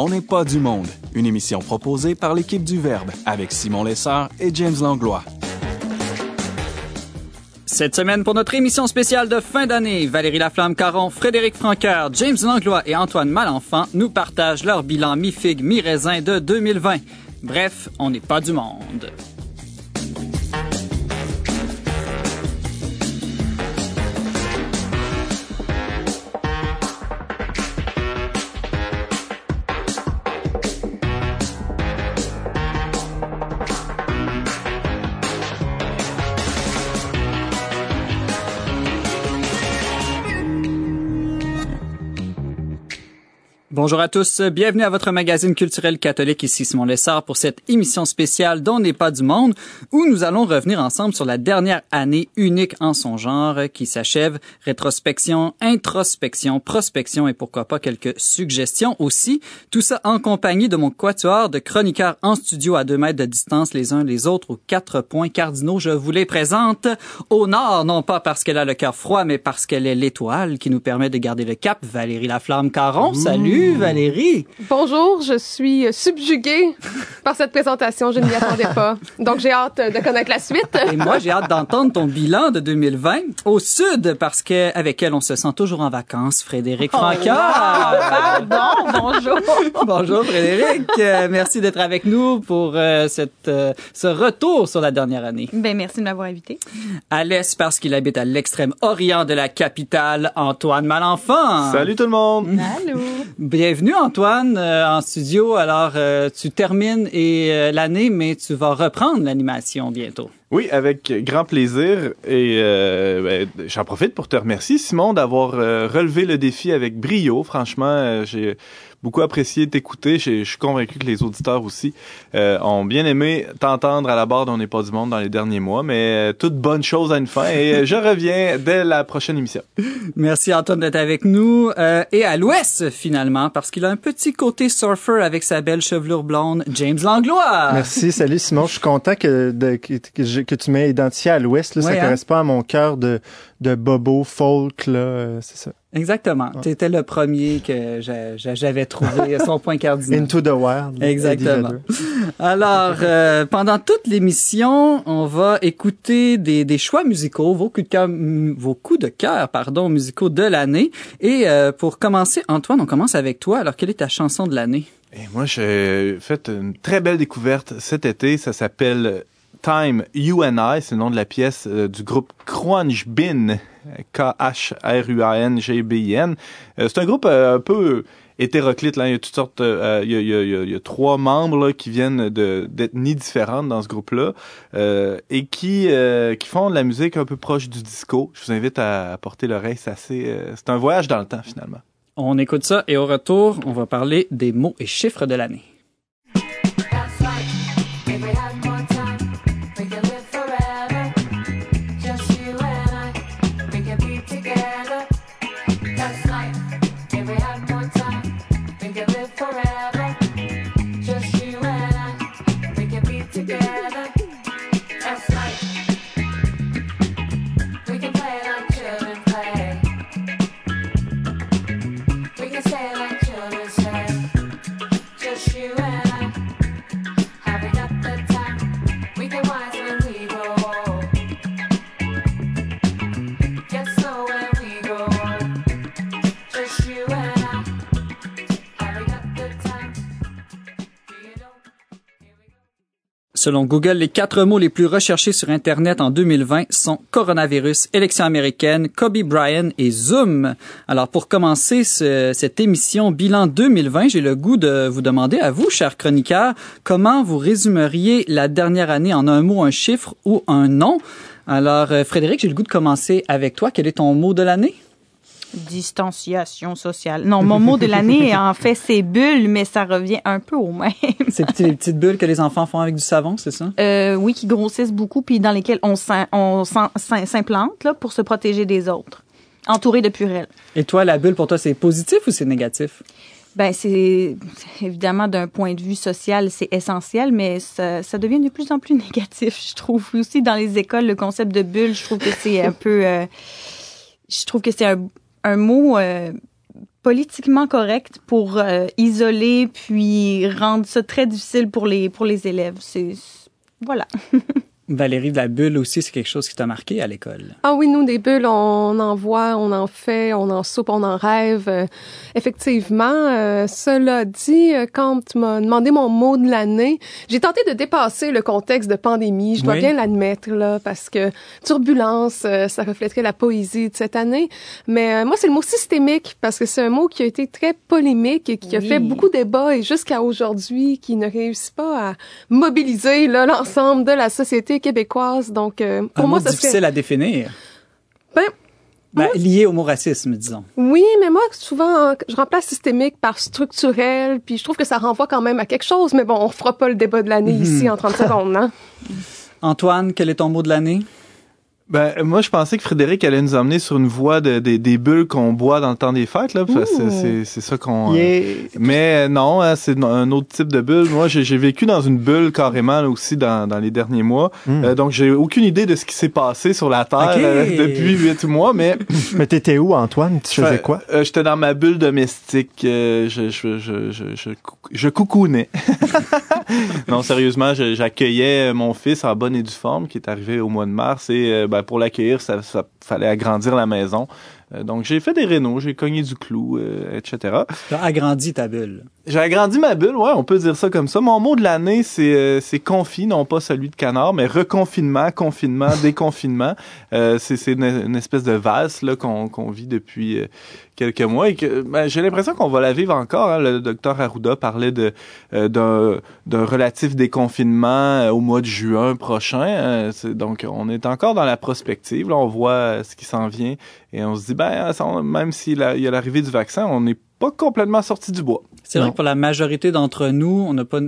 On n'est pas du monde, une émission proposée par l'équipe du Verbe avec Simon Lessard et James Langlois. Cette semaine, pour notre émission spéciale de fin d'année, Valérie Laflamme-Caron, Frédéric Franqueur, James Langlois et Antoine Malenfant nous partagent leur bilan mi-figue, mi-raisin de 2020. Bref, on n'est pas du monde. Bonjour à tous, bienvenue à votre magazine culturel catholique, ici Simon Lessard pour cette émission spéciale dont n'est pas du monde, où nous allons revenir ensemble sur la dernière année unique en son genre qui s'achève, rétrospection, introspection, prospection et pourquoi pas quelques suggestions aussi, tout ça en compagnie de mon quatuor de chroniqueurs en studio à deux mètres de distance les uns les autres aux quatre points cardinaux. Je vous les présente au nord, non pas parce qu'elle a le cœur froid, mais parce qu'elle est l'étoile qui nous permet de garder le cap. Valérie Laflamme-Caron, salut! Valérie. Bonjour, je suis subjuguée par cette présentation. Je ne m'y attendais pas. Donc, j'ai hâte de connaître la suite. Et moi, j'ai hâte d'entendre ton bilan de 2020 au sud parce qu'avec elle, on se sent toujours en vacances. Frédéric oh, Pardon, bonjour. bonjour, Frédéric. Euh, merci d'être avec nous pour euh, cette, euh, ce retour sur la dernière année. Ben, merci de m'avoir invité. À l'est parce qu'il habite à l'extrême orient de la capitale, Antoine Malenfant. Salut tout le monde. Allô. Bienvenue Antoine en studio. Alors tu termines et l'année, mais tu vas reprendre l'animation bientôt. Oui, avec grand plaisir. Et ben, j'en profite pour te remercier, Simon, d'avoir relevé le défi avec brio. Franchement, j'ai beaucoup apprécié t'écouter. Je suis convaincu que les auditeurs aussi euh, ont bien aimé t'entendre à la barre d'On n'est pas du monde dans les derniers mois. Mais euh, toute bonne chose à une fin. Et euh, je reviens dès la prochaine émission. Merci Antoine d'être avec nous. et à l'ouest, finalement, parce qu'il a un petit côté surfer avec sa belle chevelure blonde, James Langlois. Merci. Salut Simon. Je suis content que, que, que, tu m'aies identifié à l'ouest. ça hein? correspond à mon cœur de, de bobo folk. là. C'est ça. Exactement. Tu étais le premier que j'avais trouvé son point cardinal. Into the Wild. Exactement. Alors, euh, pendant toute l'émission, on va écouter des, des, choix musicaux, vos coups de cœur, vos coups de cœur, pardon, musicaux de l'année. Et euh, pour commencer, Antoine, on commence avec toi. Alors, quelle est ta chanson de l'année? Et moi, j'ai fait une très belle découverte cet été. Ça s'appelle Time You and I. C'est le nom de la pièce euh, du groupe Crunch Bin K-H-R-U-A-N-G-B-I-N. Euh, c'est un groupe euh, un peu hétéroclite. Là. Il y a toutes sortes. Trois membres qui viennent d'ethnies différentes dans ce groupe-là et qui font de la musique un peu proche du disco. Je vous invite à, à porter l'oreille. C'est assez. c'est un voyage dans le temps finalement. On écoute ça et au retour, on va parler des mots et chiffres de l'année. Selon Google, les quatre mots les plus recherchés sur Internet en 2020 sont coronavirus, élection américaine, Kobe Bryant et Zoom. Alors, pour commencer cette émission bilan 2020, j'ai le goût de vous demander à vous, chers chroniqueurs, comment vous résumeriez la dernière année en un mot, un chiffre ou un nom? Alors, euh, Frédéric, j'ai le goût de commencer avec toi. Quel est ton mot de l'année? Distanciation sociale. Non, mon mot de l'année, en fait, c'est bulle, mais ça revient un peu au même. c'est les petites bulles que les enfants font avec du savon, c'est ça? Euh, oui, qui grossissent beaucoup, puis dans lesquelles on s'implante là, pour se protéger des autres, entouré de purelles. Et toi, la bulle, pour toi, c'est positif ou c'est négatif? Ben c'est évidemment d'un point de vue social, c'est essentiel, mais ça, ça, devient de plus en plus négatif, je trouve. Aussi dans les écoles, le concept de bulle, je trouve que c'est un peu, euh, je trouve que c'est un, un mot euh, politiquement correct pour euh, isoler puis rendre ça très difficile pour les pour les élèves. C'est voilà. Valérie de la bulle aussi, c'est quelque chose qui t'a marqué à l'école? Ah oui, nous, des bulles, on en voit, on en fait, on en soupe, on en rêve. Euh, effectivement, euh, cela dit, euh, quand tu m'as demandé mon mot de l'année, j'ai tenté de dépasser le contexte de pandémie, je dois bien l'admettre, là, parce que turbulence, ça reflèterait la poésie de cette année. Mais moi, c'est le mot systémique, parce que c'est un mot qui a été très polémique et qui a fait beaucoup de débat et jusqu'à aujourd'hui, qui ne réussit pas à mobiliser l'ensemble de la société québécoise. Donc, euh, pour un moi, ça difficile à définir. Ben, ben, lié au mot racisme, disons. Oui, mais moi, souvent, je remplace systémique par structurel, puis je trouve que ça renvoie quand même à quelque chose. Mais bon, on fera pas le débat de l'année mhm. ici en 30 secondes, non? Antoine, quel est ton mot de l'année? Ben, moi, je pensais que Frédéric allait nous emmener sur une voie de, des bulles qu'on boit dans le temps des fêtes, là. C'est, c'est ça qu'on. Euh, mais euh, non, hein, c'est un autre type de bulle. Moi, j'ai vécu dans une bulle carrément aussi dans, dans les derniers mois. Hmm. Euh, donc, j'ai aucune idée de ce qui s'est passé sur la Terre depuis huit mois. Mais mais t'étais où, Antoine? Tu faisais quoi? J'étais dans ma bulle domestique. je, je, je, je, je, je coucounais. non, sérieusement, j'accueillais mon fils en bonne et due forme qui est arrivé au mois de mars et ben, pour l'accueillir, ça, fallait agrandir la maison. Euh, donc, j'ai fait des rénaux, j'ai cogné du clou, euh, etc. Tu as agrandi ta bulle. J'ai agrandi ma bulle, ouais, on peut dire ça comme ça. Mon mot de l'année, c'est euh, non pas celui de canard, mais reconfinement, confinement, déconfinement. Euh, c'est une, espèce de valse là qu'on vit depuis quelques mois et que ben, j'ai l'impression qu'on va la vivre encore. Hein. Le docteur Arruda parlait de d'un d'un relatif déconfinement au mois de juin prochain. donc, on est encore dans la prospective. Là, on voit ce qui s'en vient et on se dit ben même s'il y a l'arrivée du vaccin, on n'est pas complètement sorti du bois. C'est vrai que pour la majorité d'entre nous, on n'a pas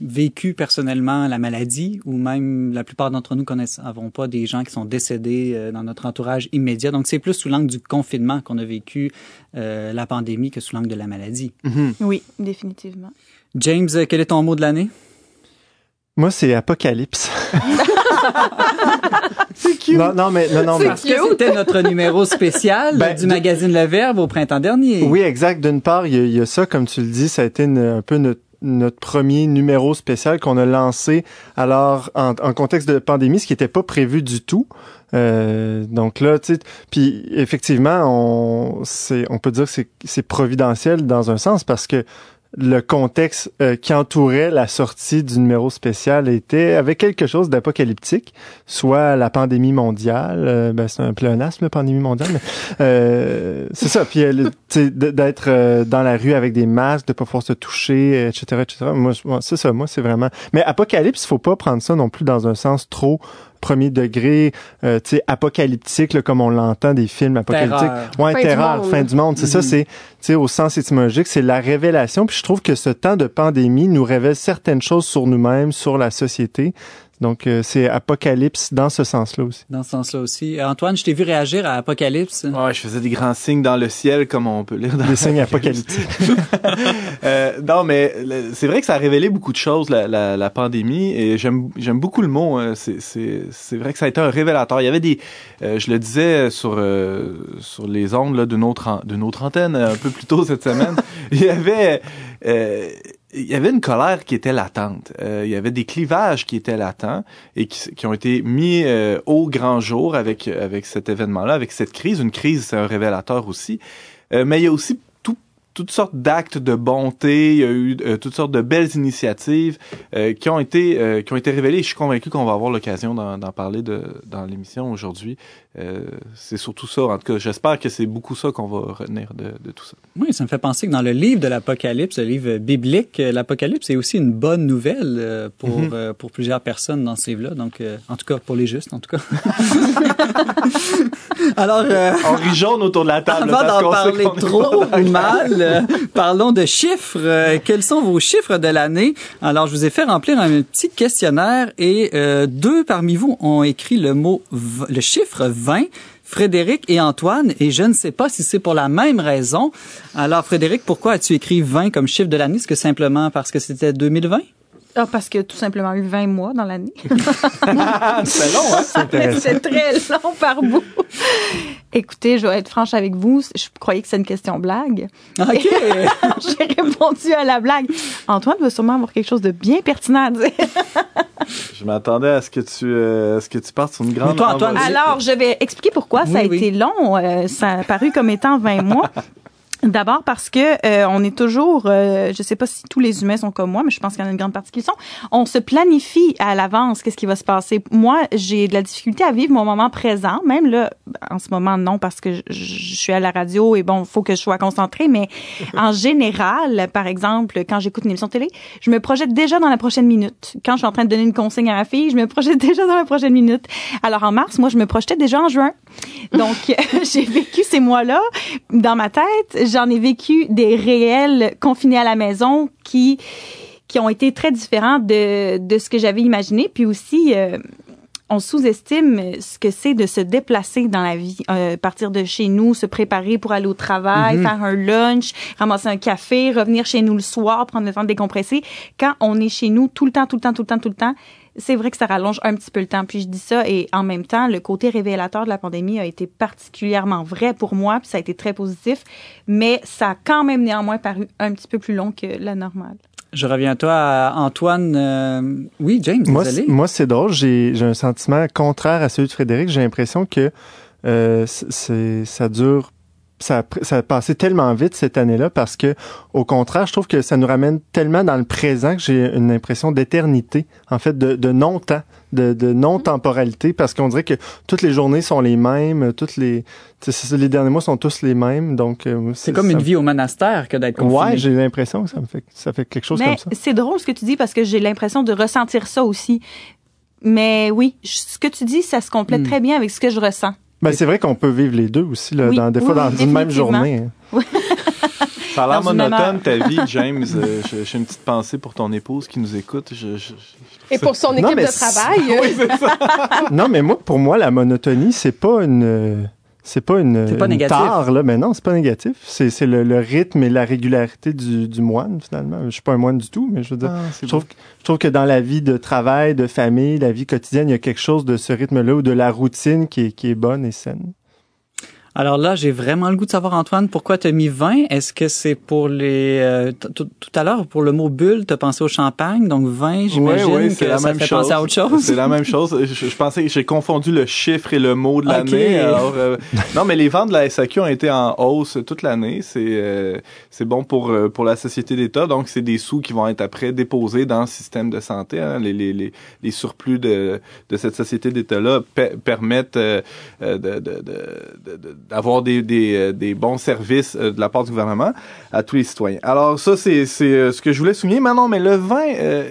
vécu personnellement la maladie ou même la plupart d'entre nous n'avons pas des gens qui sont décédés euh, dans notre entourage immédiat. Donc c'est plus sous l'angle du confinement qu'on a vécu euh, la pandémie que sous l'angle de la maladie. Mm-hmm. Oui, définitivement. James, quel est ton mot de l'année? Moi, c'est Apocalypse. c'est cute. Non, non, mais non, non, Parce que c'était notre numéro spécial ben, du magazine Le Verbe au printemps dernier. Oui, exact. D'une part, il y, a ça, comme tu le dis, ça a été un peu notre premier numéro spécial qu'on a lancé alors en, contexte de pandémie, ce qui n'était pas prévu du tout. Euh, donc là, tu sais, puis effectivement, on, on peut dire que c'est providentiel dans un sens parce que le contexte euh, qui entourait la sortie du numéro spécial était avec quelque chose d'apocalyptique, soit la pandémie mondiale, euh, ben c'est un pléonasme la pandémie mondiale, mais euh, c'est ça. Puis d'être dans la rue avec des masques, de pas pouvoir se toucher, etc., etc. Moi, c'est ça. Moi, c'est vraiment. Mais apocalypse, faut pas prendre ça non plus dans un sens trop premier degré, euh, tu sais, apocalyptique, comme on l'entend des films apocalyptiques. Terreur. Ouais, fin terreur, fin du monde. C'est ça, mm-hmm. c'est, tu sais, au sens étymologique, c'est la révélation. Puis je trouve que ce temps de pandémie nous révèle certaines choses sur nous-mêmes, sur la société. Donc, euh, c'est Apocalypse dans ce sens-là aussi. Dans ce sens-là aussi. Euh, Antoine, je t'ai vu réagir à Apocalypse. Ouais, je faisais des grands signes dans le ciel, comme on peut lire dans Des signes apocalyptiques. euh, non, mais c'est vrai que ça a révélé beaucoup de choses, la, la, la pandémie, et j'aime j'aime beaucoup le mot. Hein. C'est vrai que ça a été un révélateur. Il y avait des... Euh, je le disais sur sur les ondes notre, de notre antenne un peu plus tôt cette semaine. il y avait il y avait une colère qui était latente. Euh, il y avait des clivages qui étaient latents et qui, qui ont été mis euh, au grand jour avec avec cet événement-là, avec cette crise. Une crise, c'est un révélateur aussi. Euh, mais il y a aussi toutes sortes d'actes de bonté, il y a eu euh, toutes sortes de belles initiatives euh, qui ont été euh, qui ont été révélées. Je suis convaincu qu'on va avoir l'occasion d'en parler de, dans l'émission aujourd'hui. c'est surtout ça. En tout cas, j'espère que c'est beaucoup ça qu'on va retenir de, de, tout ça. Oui, ça me fait penser que dans le livre de l'Apocalypse, le livre biblique, l'Apocalypse est aussi une bonne nouvelle pour mm-hmm. pour plusieurs personnes dans ce livre-là. Donc, en tout cas, pour les justes, en tout cas. Alors, on rit jaune autour de la table. Avant d'en parler trop ou mal. Euh, parlons de chiffres. Euh, quels sont vos chiffres de l'année? Alors, je vous ai fait remplir un petit questionnaire et euh, deux parmi vous ont écrit le mot, le chiffre 20. Frédéric et Antoine, et je ne sais pas si c'est pour la même raison. Alors, Frédéric, pourquoi as-tu écrit 20 comme chiffre de l'année? Est-ce que simplement parce que c'était 2020? Ah, parce que tout simplement eu 20 mois dans l'année. c'est long, hein? c'est très long par bout. Écoutez, je vais être franche avec vous. Je croyais que c'est une question blague. OK. J'ai répondu à la blague. Antoine va sûrement avoir quelque chose de bien pertinent à dire. Je m'attendais à ce que tu, euh, ce que tu partes sur une grande. Mais toi, Antoine. Alors, je vais expliquer pourquoi ça a oui. été long. Euh, ça a paru comme étant 20 mois. D'abord parce que euh, on est toujours, euh, je sais pas si tous les humains sont comme moi, mais je pense qu'il y en a une grande partie qui le sont. On se planifie à l'avance qu'est-ce qui va se passer. Moi, j'ai de la difficulté à vivre mon moment présent, même là, en ce moment non parce que je, je suis à la radio et bon, faut que je sois concentrée, mais en général, par exemple, quand j'écoute une émission de télé, je me projette déjà dans la prochaine minute. Quand je suis en train de donner une consigne à ma fille, je me projette déjà dans la prochaine minute. Alors en mars, moi, je me projetais déjà en juin. Donc, j'ai vécu ces mois-là dans ma tête. J'en ai vécu des réels confinés à la maison qui qui ont été très différents de, de ce que j'avais imaginé. Puis aussi, euh, on sous-estime ce que c'est de se déplacer dans la vie, euh, partir de chez nous, se préparer pour aller au travail, faire un lunch, ramasser un café, revenir chez nous le soir, prendre le temps de décompresser. Quand on est chez nous tout le temps, tout le temps, tout le temps, tout le temps, c'est vrai que ça rallonge un petit peu le temps. Puis je dis ça et en même temps, le côté révélateur de la pandémie a été particulièrement vrai pour moi, puis ça a été très positif, mais ça a quand même néanmoins paru un petit peu plus long que la normale. Je reviens à toi, Antoine. Euh, oui, James, Moi, désolé. c'est- moi, c'est drôle. J'ai j'ai un sentiment contraire à celui de Frédéric. J'ai l'impression que euh, c'est ça dure. Ça ça a passé tellement vite cette année-là parce que, au contraire, je trouve que ça nous ramène tellement dans le présent que j'ai une impression d'éternité, en fait, de, de non-temps, de, de non-temporalité, parce qu'on dirait que toutes les journées sont les mêmes, toutes les, les derniers mois sont tous les mêmes, donc euh, C'est comme ça une vie au monastère que d'être confiné. Ouais, j'ai l'impression que ça me fait, ça fait quelque chose Mais comme ça. c'est drôle ce que tu dis parce que j'ai l'impression de ressentir ça aussi. Mais oui, ce que tu dis, ça se complète Hmm. très bien avec ce que je ressens. Ben, c'est vrai qu'on peut vivre les deux aussi, là, Oui, dans, des oui, fois dans oui, une même journée. hein. Ça a l'air monotone ta vie, James. Euh, J'ai une petite pensée pour ton épouse qui nous écoute. Je, je- je- Et pour son équipe de travail. euh, non, mais moi, pour moi, la monotonie, c'est pas une, euh, c'est pas une, C'est pas une négatif. tare, là. Mais non, c'est pas négatif. C'est, c'est le, le rythme et la régularité du, du moine, finalement. Je suis pas un moine du tout, mais je veux dire, Ah, je trouve, que- je trouve que dans la vie de travail, de famille, la vie quotidienne, il y a quelque chose de ce rythme-là ou de la routine qui est, qui est bonne et saine. Alors là, j'ai vraiment le goût de savoir, Antoine, pourquoi tu as mis 20? Est-ce que c'est pour les... euh, tout à l'heure, pour le mot bulle, tu as pensé au champagne, donc 20, j'imagine Ouais, ouais, que c'est la ça même fait chose. penser à autre chose. C'est la même chose. Je, je pensais que j'ai confondu le chiffre et le mot de l'année. Alors, euh, non, mais les ventes de la SAQ ont été en hausse toute l'année. C'est euh, c'est bon pour pour la société d'État. Donc, c'est des sous qui vont être après déposés dans le système de santé. hein. Les, les, les, les surplus de, de cette société d'État-là pe- permettent de- de- de- de- d'avoir des, des, euh, des bons services euh, de la part du gouvernement à tous les citoyens. Alors, ça, c'est c'est, euh, ce que je voulais souligner. Mais non, mais le vin... euh,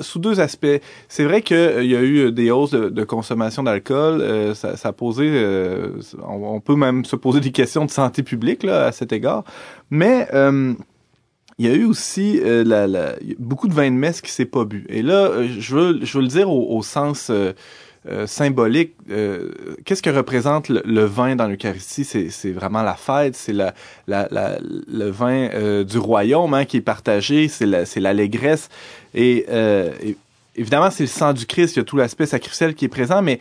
sous deux aspects. C'est vrai qu'il y a eu des hausses de, consommation d'alcool. euh, ça, ça a posé, euh, on, peut même se poser des questions de santé publique là, à cet égard. Mais euh, il y a eu aussi euh, la, la- beaucoup de vin de messe qui s'est pas bu. Et là, euh, je veux, je veux le dire au, au sens euh, symbolique. euh, Qu'est-ce que représente le, vin dans l'Eucharistie? C'est vraiment la fête, c'est le vin euh, du royaume hein, qui est partagé, c'est la- c'est l'allégresse. Et, et évidemment, c'est le sang du Christ, il y a tout l'aspect sacrificiel qui est présent, mais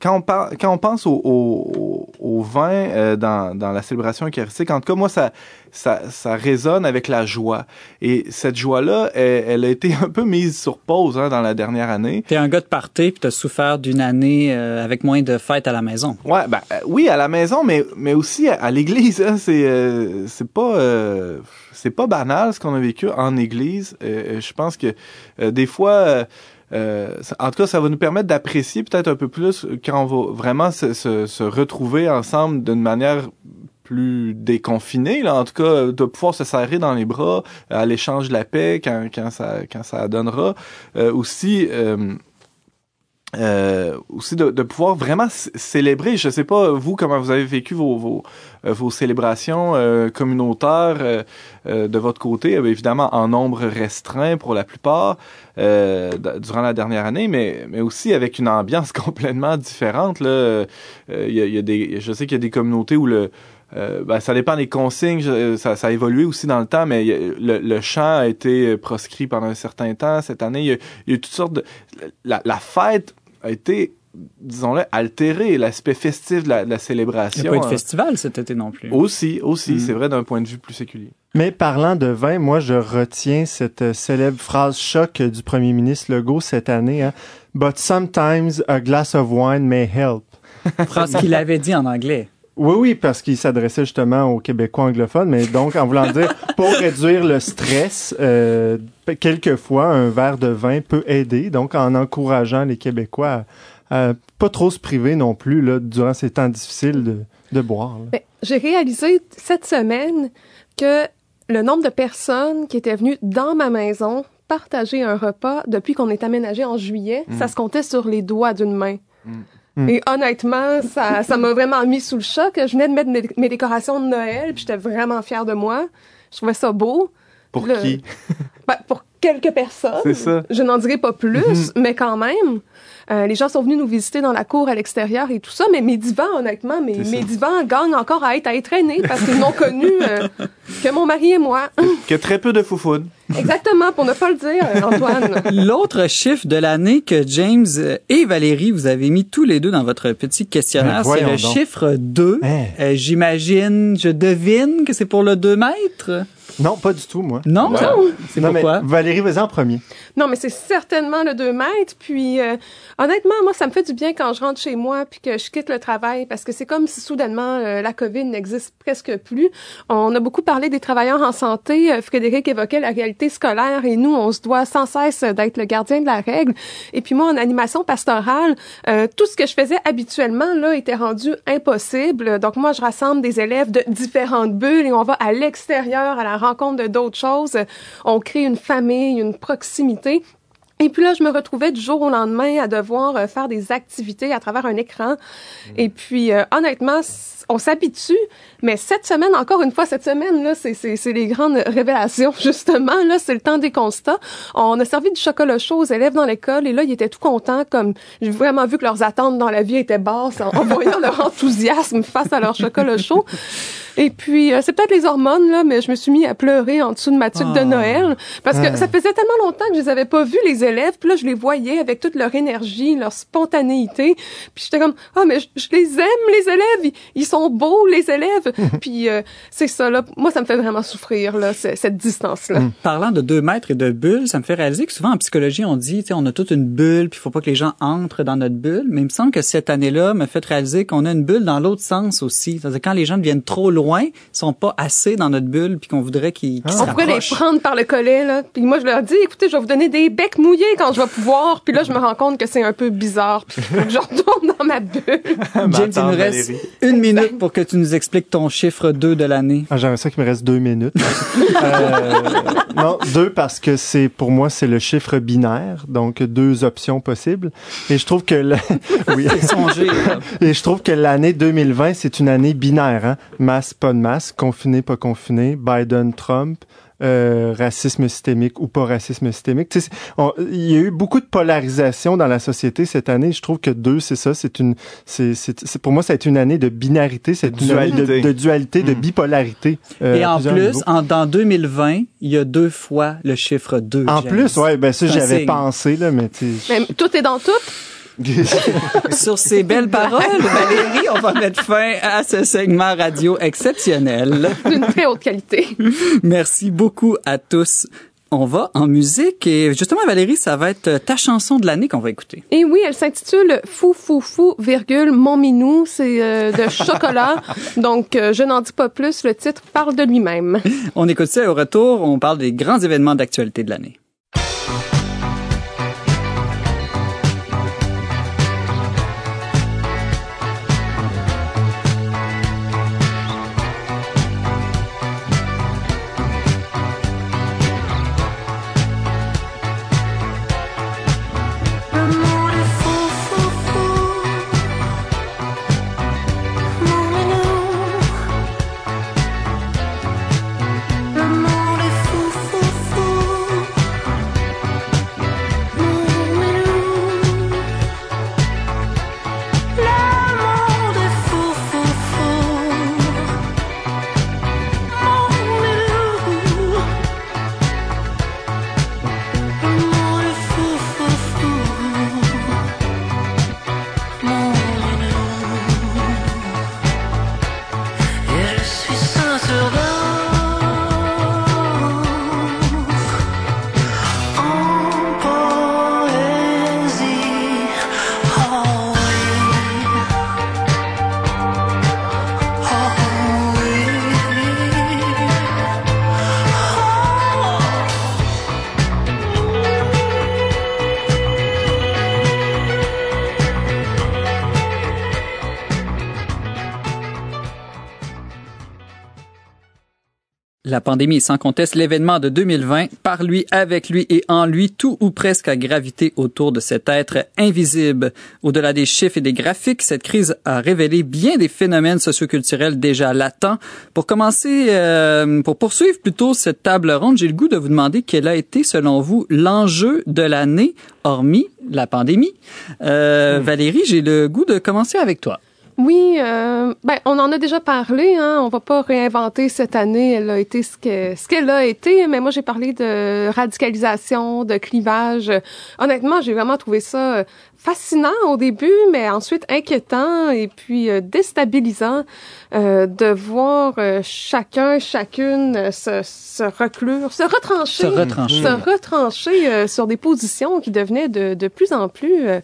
quand on, par- quand on pense au, au, au vin euh, dans, dans la célébration eucharistique, en tout cas, moi, ça, ça, ça résonne avec la joie. Et cette joie-là, elle, elle a été un peu mise sur pause hein, dans la dernière année. T'es un gars de party puis t'as souffert d'une année euh, avec moins de fêtes à la maison. Ouais, ben euh, oui, à la maison, mais mais aussi à, à l'église. Hein, c'est euh, c'est pas euh, c'est pas banal ce qu'on a vécu en église. Euh, je pense que euh, des fois. Euh, en tout cas, ça va nous permettre d'apprécier peut-être un peu plus quand on va vraiment se, retrouver ensemble d'une manière plus déconfinée, là, en tout cas, de pouvoir se serrer dans les bras à l'échange de la paix quand, quand, ça, quand ça donnera. Euh, aussi, euh, aussi de, pouvoir vraiment célébrer. Je sais pas vous comment vous avez vécu vos vos célébrations euh, communautaires euh, euh, de votre côté, Euh, évidemment en nombre restreint pour la plupart euh, durant la dernière année, mais mais aussi avec une ambiance complètement différente. Là, Euh, y, a, y a des, je sais qu'il y a des communautés où le euh, ben, ça dépend des consignes, ça, a évolué aussi dans le temps, mais le, le chant a été proscrit pendant un certain temps. Cette année, il y a, toutes sortes de... La fête a été, disons-le, altérée, l'aspect festif de la, de la Il célébration. n'y a pas eu de euh, festival cet été non plus. Aussi, aussi, Mm. c'est vrai d'un point de vue plus séculier. Mais parlant de vin, moi, je retiens cette euh, célèbre phrase choc euh, du premier ministre Legault cette année. Hein. But sometimes a glass of wine may help. Phrase qu'il avait dit en anglais. Oui, oui, parce qu'il s'adressait justement aux Québécois anglophones, mais donc en voulant dire, pour réduire le stress, euh, quelquefois, un verre de vin peut aider, donc en encourageant les Québécois à, à pas trop se priver non plus là, durant ces temps difficiles de, de boire. là. Ben, J'ai réalisé cette semaine que le nombre de personnes qui étaient venues dans ma maison partager un repas depuis qu'on est aménagé en juillet, ça se comptait sur les doigts d'une main. Mm. Et honnêtement, ça ça m'a vraiment mis sous le choc. Je venais de mettre mes, mes décorations de Noël, puis j'étais vraiment fière de moi. Je trouvais ça beau. Pour Le- qui? Ben, pour quelques personnes. C'est ça. Je n'en dirai pas plus, mais quand même. Euh, les gens sont venus nous visiter dans la cour à l'extérieur et tout ça, mais mes divans, honnêtement, mes, C'est mes divans gagnent encore à être à être aînés parce qu'ils n'ont connu euh, que mon mari et moi. Que très peu de foufounes. Exactement, pour ne pas le dire, euh, Antoine. L'autre chiffre de l'année que James et Valérie, vous avez mis tous les deux dans votre petit Ben, questionnaire, c'est voyons le donc. chiffre 2. Hein? Euh, J'imagine, je devine que c'est pour le 2 mètres? Non, pas du tout, moi. Non? Ouais. C'est Non, mais pourquoi? Valérie, vas-y en premier. Non, mais c'est certainement le 2 mètres. Puis, euh, honnêtement, moi, ça me fait du bien quand je rentre chez moi puis que je quitte le travail parce que c'est comme si soudainement euh, la COVID n'existe presque plus. On a beaucoup parlé des travailleurs en santé. Euh, Frédéric évoquait la réalité scolaire et nous, on se doit sans cesse d'être le gardien de la règle. Et puis moi, en animation pastorale, euh, tout ce que je faisais habituellement là était rendu impossible. Donc moi, je rassemble des élèves de différentes bulles et on va à l'extérieur à la rencontre d'autres choses. On crée une famille, une proximité. Et puis là, je me retrouvais du jour au lendemain à devoir euh, faire des activités à travers un écran. Et puis, euh, honnêtement, on s'habitue. Mais cette semaine, encore une fois, cette semaine, là, c'est, c'est, c'est les grandes révélations, justement. Là, c'est le temps des constats. On a servi du chocolat chaud aux élèves dans l'école. Et là, ils étaient tout contents, comme j'ai vraiment vu que leurs attentes dans la vie étaient basses en, en voyant leur enthousiasme face à leur chocolat chaud. Et puis, euh, c'est peut-être les hormones, là, mais je me suis mis à pleurer en dessous de ma tuque de Ah. Noël. Parce que ça faisait tellement longtemps que je les avais pas vus, les élèves. Puis là, je les voyais avec toute leur énergie, leur spontanéité. Puis j'étais comme, ah, mais je, je les aime, les élèves. Ils, ils sont beaux, les élèves. puis euh, c'est ça, là. Moi, ça me fait vraiment souffrir, là, ce- cette distance-là. Parlant de 2 mètres et de bulles, ça me fait réaliser que souvent en psychologie, on dit, tu sais, on a toute une bulle, puis il faut pas que les gens entrent dans notre bulle. Mais il me semble que cette année-là me fait réaliser qu'on a une bulle dans l'autre sens aussi. C'est-à-dire quand les gens deviennent trop loin, ils sont pas assez dans notre bulle, puis qu'on voudrait qu'ils qu'ils se On pourrait les prendre par le collet, là. Puis moi, je leur dis, écoutez, je vais vous donner des becs mouillés quand je vais pouvoir. Puis là, je me rends compte que c'est un peu bizarre. Puis faut que je retourne dans ma bulle. James, il nous reste une minute pour que tu nous expliques ton chiffre 2 de l'année. Ah, J'aimerais ça qu'il me reste deux minutes. Euh, non, deux parce que c'est pour moi c'est le chiffre binaire, donc deux options possibles. Et je trouve que le- oui, et je trouve que l'année 2020 c'est une année binaire, hein? Masse pas de masse, confiné pas confiné, Biden Trump. Euh, racisme systémique ou pas racisme systémique. Tu sais, c'est- on- il y a eu beaucoup de polarisation dans la société cette année. Je trouve que deux, c'est ça. C'est une, c'est, c'est, pour moi, ça a été une année de binarité, année de, Dualité. de dualité, de Mm. bipolarité. euh, Et en plus, en, dans 2020, il y a deux fois le chiffre 2. En James. plus, ouais, ben ça, j'avais pensé, là, mais tu sais, Mais tout est dans tout? Sur ces belles paroles, Valérie, on va mettre fin à ce segment radio exceptionnel. D'une très haute qualité. Merci beaucoup à tous. On va en musique et justement, Valérie, ça va être ta chanson de l'année qu'on va écouter. Et oui, elle s'intitule Fou Fou Fou, virgule, Mon Minou. C'est euh, de chocolat. Donc, euh, je n'en dis pas plus. Le titre parle de lui-même. On écoute ça et au retour, on parle des grands événements d'actualité de l'année. La pandémie est sans conteste l'événement de 2020. Par lui, avec lui et en lui, tout ou presque a gravité autour de cet être invisible. Au-delà des chiffres et des graphiques, cette crise a révélé bien des phénomènes socioculturels déjà latents. Pour commencer, euh, pour poursuivre plutôt cette table ronde, j'ai le goût de vous demander quel a été, selon vous, l'enjeu de l'année, hormis la pandémie. Euh, Valérie, j'ai le goût de commencer avec toi. Oui, euh, ben on en a déjà parlé. Hein, on va pas réinventer cette année. Elle a été ce que ce qu'elle a été. Mais moi, j'ai parlé de radicalisation, de clivage. Honnêtement, j'ai vraiment trouvé ça euh, fascinant au début, mais ensuite inquiétant et puis euh, déstabilisant euh, de voir euh, chacun, chacune se, se reclure, se retrancher, Se retrancher. se retrancher euh, sur des positions qui devenaient de, de plus en plus euh,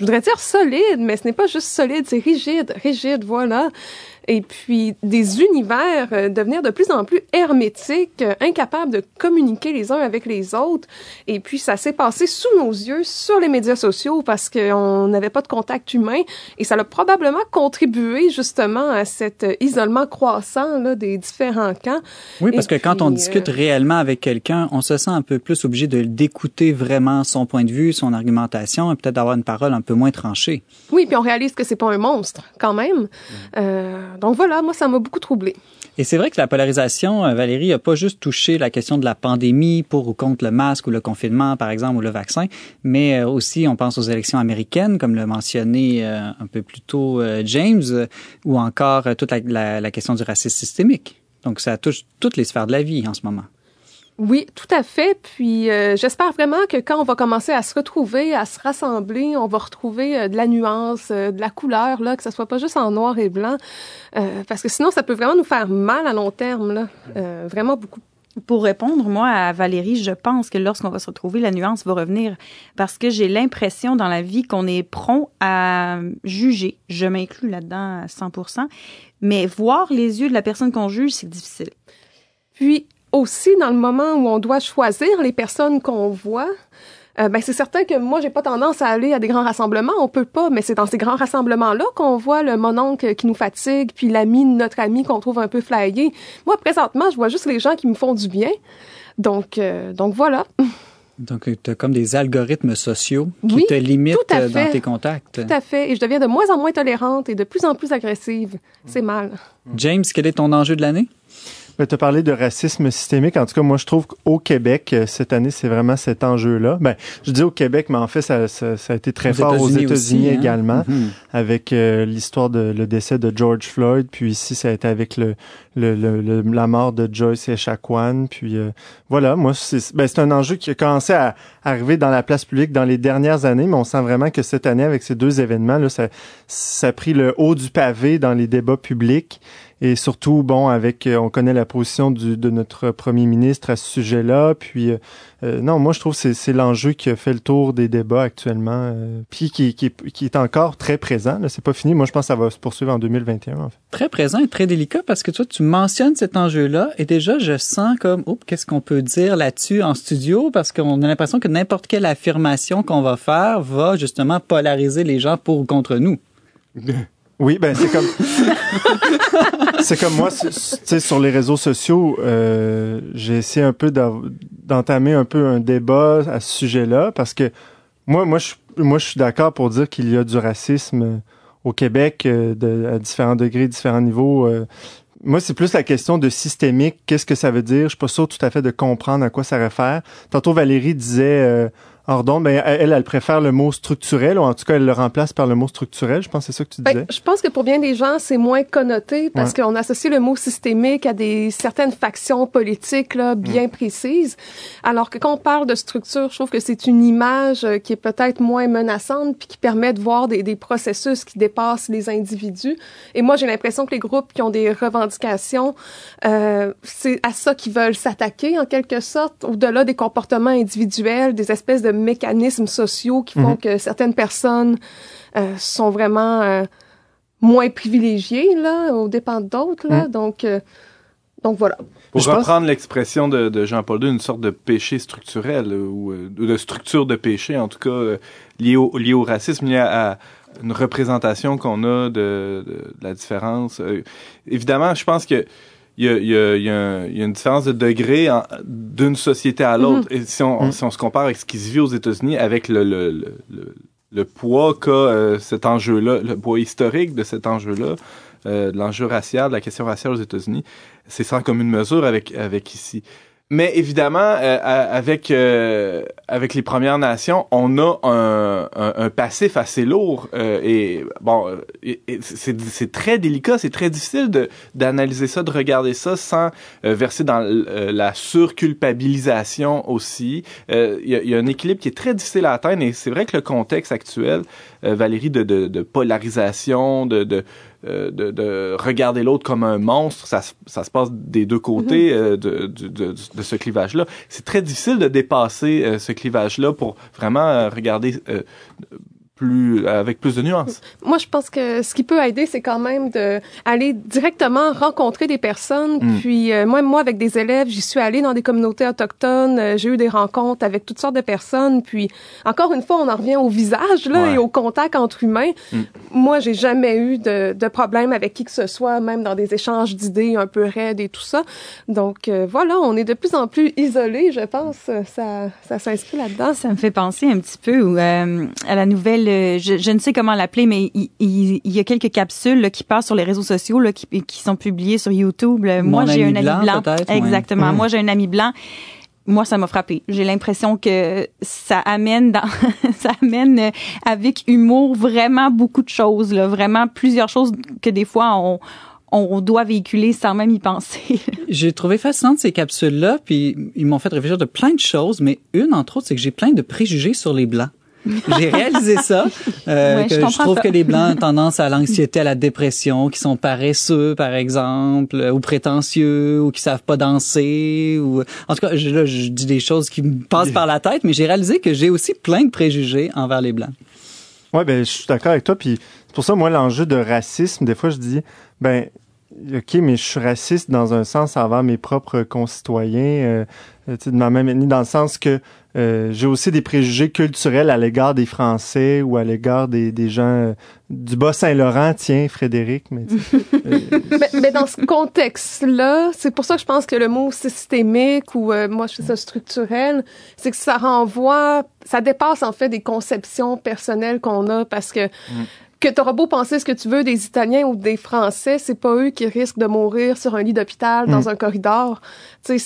je voudrais dire solide, mais ce n'est pas juste solide, c'est rigide, rigide, voilà. Et puis des univers euh, devenir de plus en plus hermétiques, euh, incapables de communiquer les uns avec les autres. Et puis ça s'est passé sous nos yeux sur les médias sociaux parce qu'on n'avait pas de contact humain. Et ça a probablement contribué justement à cet euh, isolement croissant là, des différents camps. Oui, Et parce que quand on discute euh, réellement avec quelqu'un, on se sent un peu plus obligé de d'écouter vraiment son point de vue, son argumentation, et peut-être d'avoir une parole un peu moins tranchée. Oui, puis on réalise que c'est pas un monstre quand même. Euh, donc voilà, moi ça m'a beaucoup troublé. Et c'est vrai que la polarisation, euh, Valérie, n'a pas juste touché la question de la pandémie pour ou contre le masque ou le confinement, par exemple, ou le vaccin, mais euh, aussi on pense aux élections américaines, comme l'a mentionné euh, un peu plus tôt James, ou encore toute la question du racisme systémique. Donc ça touche toutes les sphères de la vie en ce moment. Oui, tout à fait. Puis euh, j'espère vraiment que quand on va commencer à se retrouver, à se rassembler, on va retrouver euh, de la nuance, euh, de la couleur, là, que ça soit pas juste en noir et blanc, euh, parce que sinon ça peut vraiment nous faire mal à long terme, là, Euh, vraiment beaucoup. Pour répondre, moi, à Valérie, je pense que lorsqu'on va se retrouver, la nuance va revenir parce que j'ai l'impression dans la vie qu'on est prompt à juger. Je m'inclus là-dedans à 100 mais voir les yeux de la personne qu'on juge, c'est difficile. Puis aussi dans le moment où on doit choisir les personnes qu'on voit. euh, ben c'est certain que moi j'ai pas tendance à aller à des grands rassemblements, on peut pas, mais c'est dans ces grands rassemblements là qu'on voit le mononcle qui nous fatigue, puis l'ami de notre ami qu'on trouve un peu flyé. Moi présentement, je vois juste les gens qui me font du bien. Donc euh, donc voilà. Donc tu as comme des algorithmes sociaux qui Oui, te limitent euh, dans tes contacts. Tout à fait, et je deviens de moins en moins tolérante et de plus en plus agressive. C'est mal. James, quel est ton enjeu de l'année? Tu as parlé de racisme systémique. En tout cas, moi, je trouve qu'au Québec, euh, cette année, c'est vraiment cet enjeu-là. Ben, je dis au Québec, mais en fait, ça, ça, ça a été très Aux fort aux États-Unis hein? également, Mhm. avec euh, l'histoire de le décès de George Floyd. Puis ici, ça a été avec le, le, le- le- la mort de Joyce Echaquan. Puis euh, voilà, moi, c'est ben, c'est un enjeu qui a commencé à arriver dans la place publique dans les dernières années, mais on sent vraiment que cette année, avec ces deux événements, là, ça, ça a pris le haut du pavé dans les débats publics. Et surtout, bon, avec, euh, on connaît la position du, de notre premier ministre à ce sujet-là. Puis, euh, euh, non, moi, je trouve que c'est- c'est l'enjeu qui a fait le tour des débats actuellement, euh, puis qui, qui, est- qui est encore très présent. Là, c'est pas fini. Moi, je pense que ça va se poursuivre en 2021. En fait. Très présent et très délicat parce que toi, tu mentionnes cet enjeu-là et déjà, je sens comme, oh, qu'est-ce qu'on peut dire là-dessus en studio? Parce qu'on a l'impression que n'importe quelle affirmation qu'on va faire va justement polariser les gens pour ou contre nous. Oui, ben c'est comme c'est comme moi, tu sais, sur les réseaux sociaux, euh, j'ai essayé un peu d'entamer un peu un débat à ce sujet-là parce que moi, moi, je, moi, je suis d'accord pour dire qu'il y a du racisme au Québec euh, de, à différents degrés, différents niveaux. euh. moi, c'est plus la question de systémique. Qu'est-ce que ça veut dire? Je suis pas sûr tout à fait de comprendre à quoi ça réfère. Tantôt, Valérie disait euh, Ordon, ben elle, elle préfère le mot structurel, ou en tout cas, elle le remplace par le mot structurel. Je pense que c'est ça que tu disais. Ben, je pense que pour bien des gens, c'est moins connoté parce qu'on associe le mot systémique à des certaines factions politiques là, bien précises. Alors que quand on parle de structure, je trouve que c'est une image euh, qui est peut-être moins menaçante puis qui permet de voir des, des processus qui dépassent les individus. Et moi, j'ai l'impression que les groupes qui ont des revendications, euh, c'est à ça qu'ils veulent s'attaquer en quelque sorte, au-delà des comportements individuels, des espèces de mécanismes sociaux qui font que certaines personnes euh, sont vraiment euh, moins privilégiées là, aux dépens d'autres là. Donc, euh, donc voilà. Pour Je pense- reprendre l'expression de, de Jean-Paul II, une sorte de péché structurel, ou euh, de structure de péché, en tout cas, euh, lié, au, lié au racisme, lié à, à une représentation qu'on a de, de- de la différence. Euh, évidemment, je pense que il y a, y a- y a y a une différence de degré d'une société à l'autre. Et si on, Mhm. si on se compare avec ce qui se vit aux États-Unis, avec le, le, le, le- le poids qu'a euh, cet enjeu-là, le poids historique de cet enjeu-là, euh, de l'enjeu racial, de la question raciale aux États-Unis, c'est sans commune mesure avec, avec ici. Mais évidemment, euh, avec euh, avec les Premières Nations, on a un, un, un passif assez lourd euh, et bon, c'est très délicat, c'est très difficile de d'analyser ça, de regarder ça sans euh, verser dans euh, la surculpabilisation aussi. Euh, Il y, a, y a un équilibre qui est très difficile à atteindre et c'est vrai que le contexte actuel, Valérie, de, de, de polarisation, de, de de, de regarder l'autre comme un monstre, ça, se- ça se passe des deux côtés euh, de, de, de, de ce clivage-là. C'est très difficile de dépasser euh, ce clivage-là pour vraiment euh, regarder euh, plus avec plus de nuances. Moi, je pense que ce qui peut aider, c'est quand même de aller directement rencontrer des personnes. Mm. Puis euh, moi, moi, avec des élèves, j'y suis allée dans des communautés autochtones. euh, j'ai eu des rencontres avec toutes sortes de personnes. Puis encore une fois, on en revient au visage là Ouais. et au contact entre humains. Mm. Moi, j'ai jamais eu de, de problème avec qui que ce soit, même dans des échanges d'idées un peu raides et tout ça. Donc euh, voilà, on est de plus en plus isolés, je pense. Ça, ça s'inscrit là-dedans. Ça me fait penser un petit peu euh, à la nouvelle, euh, je, je ne sais comment l'appeler, mais il, il- il y a quelques capsules là, qui passent sur les réseaux sociaux, là, qui, qui sont publiées sur YouTube. Mon Moi, j'ai un ami blanc, ouais. Exactement. Moi, j'ai un ami blanc. Moi, ça m'a frappé. J'ai l'impression que ça amène dans, ça amène euh, avec humour vraiment beaucoup de choses, là, vraiment plusieurs choses que des fois on, on doit véhiculer sans même y penser. J'ai trouvé fascinante ces capsules-là, puis ils m'ont fait réfléchir de plein de choses, mais une, entre autres, c'est que j'ai plein de préjugés sur les Blancs. J'ai réalisé ça, euh, Ouais, je que je, comprends trouve ça. que les Blancs ont tendance à l'anxiété, à la dépression, qui sont paresseux, par exemple, euh, ou prétentieux, ou qui savent pas danser, ou... En tout cas, je, là, je dis des choses qui me passent par la tête, mais j'ai réalisé que j'ai aussi plein de préjugés envers les Blancs. Ouais, ben, je suis d'accord avec toi. Puis c'est pour ça, moi, l'enjeu de racisme, des fois, je dis, ben, OK, mais je suis raciste dans un sens envers mes propres concitoyens, euh, euh, de ma même ethnie, dans le sens que euh, j'ai aussi des préjugés culturels à l'égard des Français ou à l'égard des, des gens euh, du Bas-Saint-Laurent, tiens, Frédéric, mais dans ce contexte-là, c'est pour ça que je pense que le mot systémique ou moi je fais ça structurel, c'est que ça renvoie, ça dépasse en fait des conceptions personnelles qu'on a parce que que t'auras beau penser ce que tu veux des Italiens ou des Français, c'est pas eux qui risquent de mourir sur un lit d'hôpital dans un corridor. Tu sais,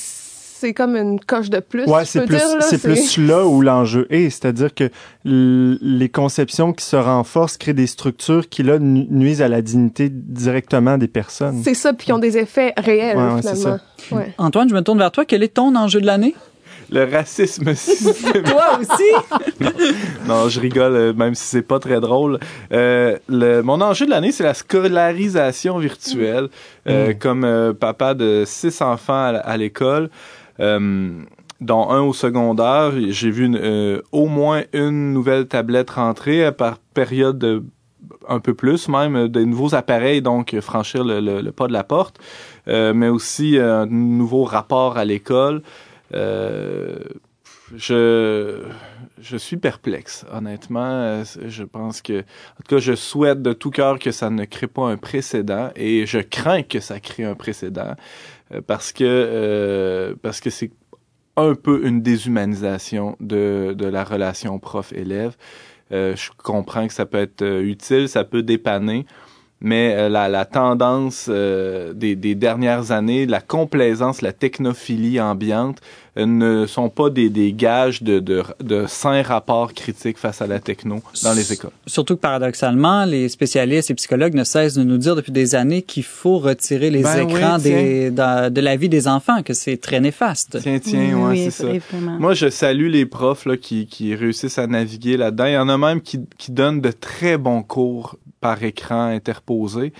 c'est comme une coche de plus. Ouais, c'est plus, dire, là, c'est plus là où l'enjeu est, c'est-à-dire que l- les conceptions qui se renforcent créent des structures qui là nu- nuisent à la dignité directement des personnes. C'est ça, puis qui ont des effets réels Ouais, ouais. Ouais. Antoine, je me tourne vers toi. Quel est ton enjeu de l'année? Le racisme systémique. Toi aussi? non, je rigole, euh, même si c'est pas très drôle. Euh, le, mon enjeu de l'année, c'est la scolarisation virtuelle. Euh, Comme euh, papa de six enfants à, à l'école, euh, dont un au secondaire, j'ai vu une, euh, au moins une nouvelle tablette rentrer euh, par période de un peu plus même, des nouveaux appareils, donc franchir le, le- le pas de la porte, euh, mais aussi un nouveau rapport à l'école. Euh, je, je suis perplexe, honnêtement. Euh, Je pense que, en tout cas, je souhaite de tout cœur que ça ne crée pas un précédent et je crains que ça crée un précédent euh, parce que parce que c'est un peu une déshumanisation de, de la relation prof-élève. Je comprends que ça peut être utile, ça peut dépanner, mais euh, la, la tendance euh, des, des dernières années, la complaisance, la technophilie ambiante euh, ne sont pas des, des gages de, de, de sains rapports critiques face à la techno dans les écoles. Surtout que paradoxalement, les spécialistes et psychologues ne cessent de nous dire depuis des années qu'il faut retirer les Ben écrans des, de la vie des enfants, que c'est très néfaste. Tiens, tiens, ouais, oui, c'est ça. Moi, je salue les profs là, qui, qui réussissent à naviguer là-dedans. Il y en a même qui, qui donnent de très bons cours par écran interposé,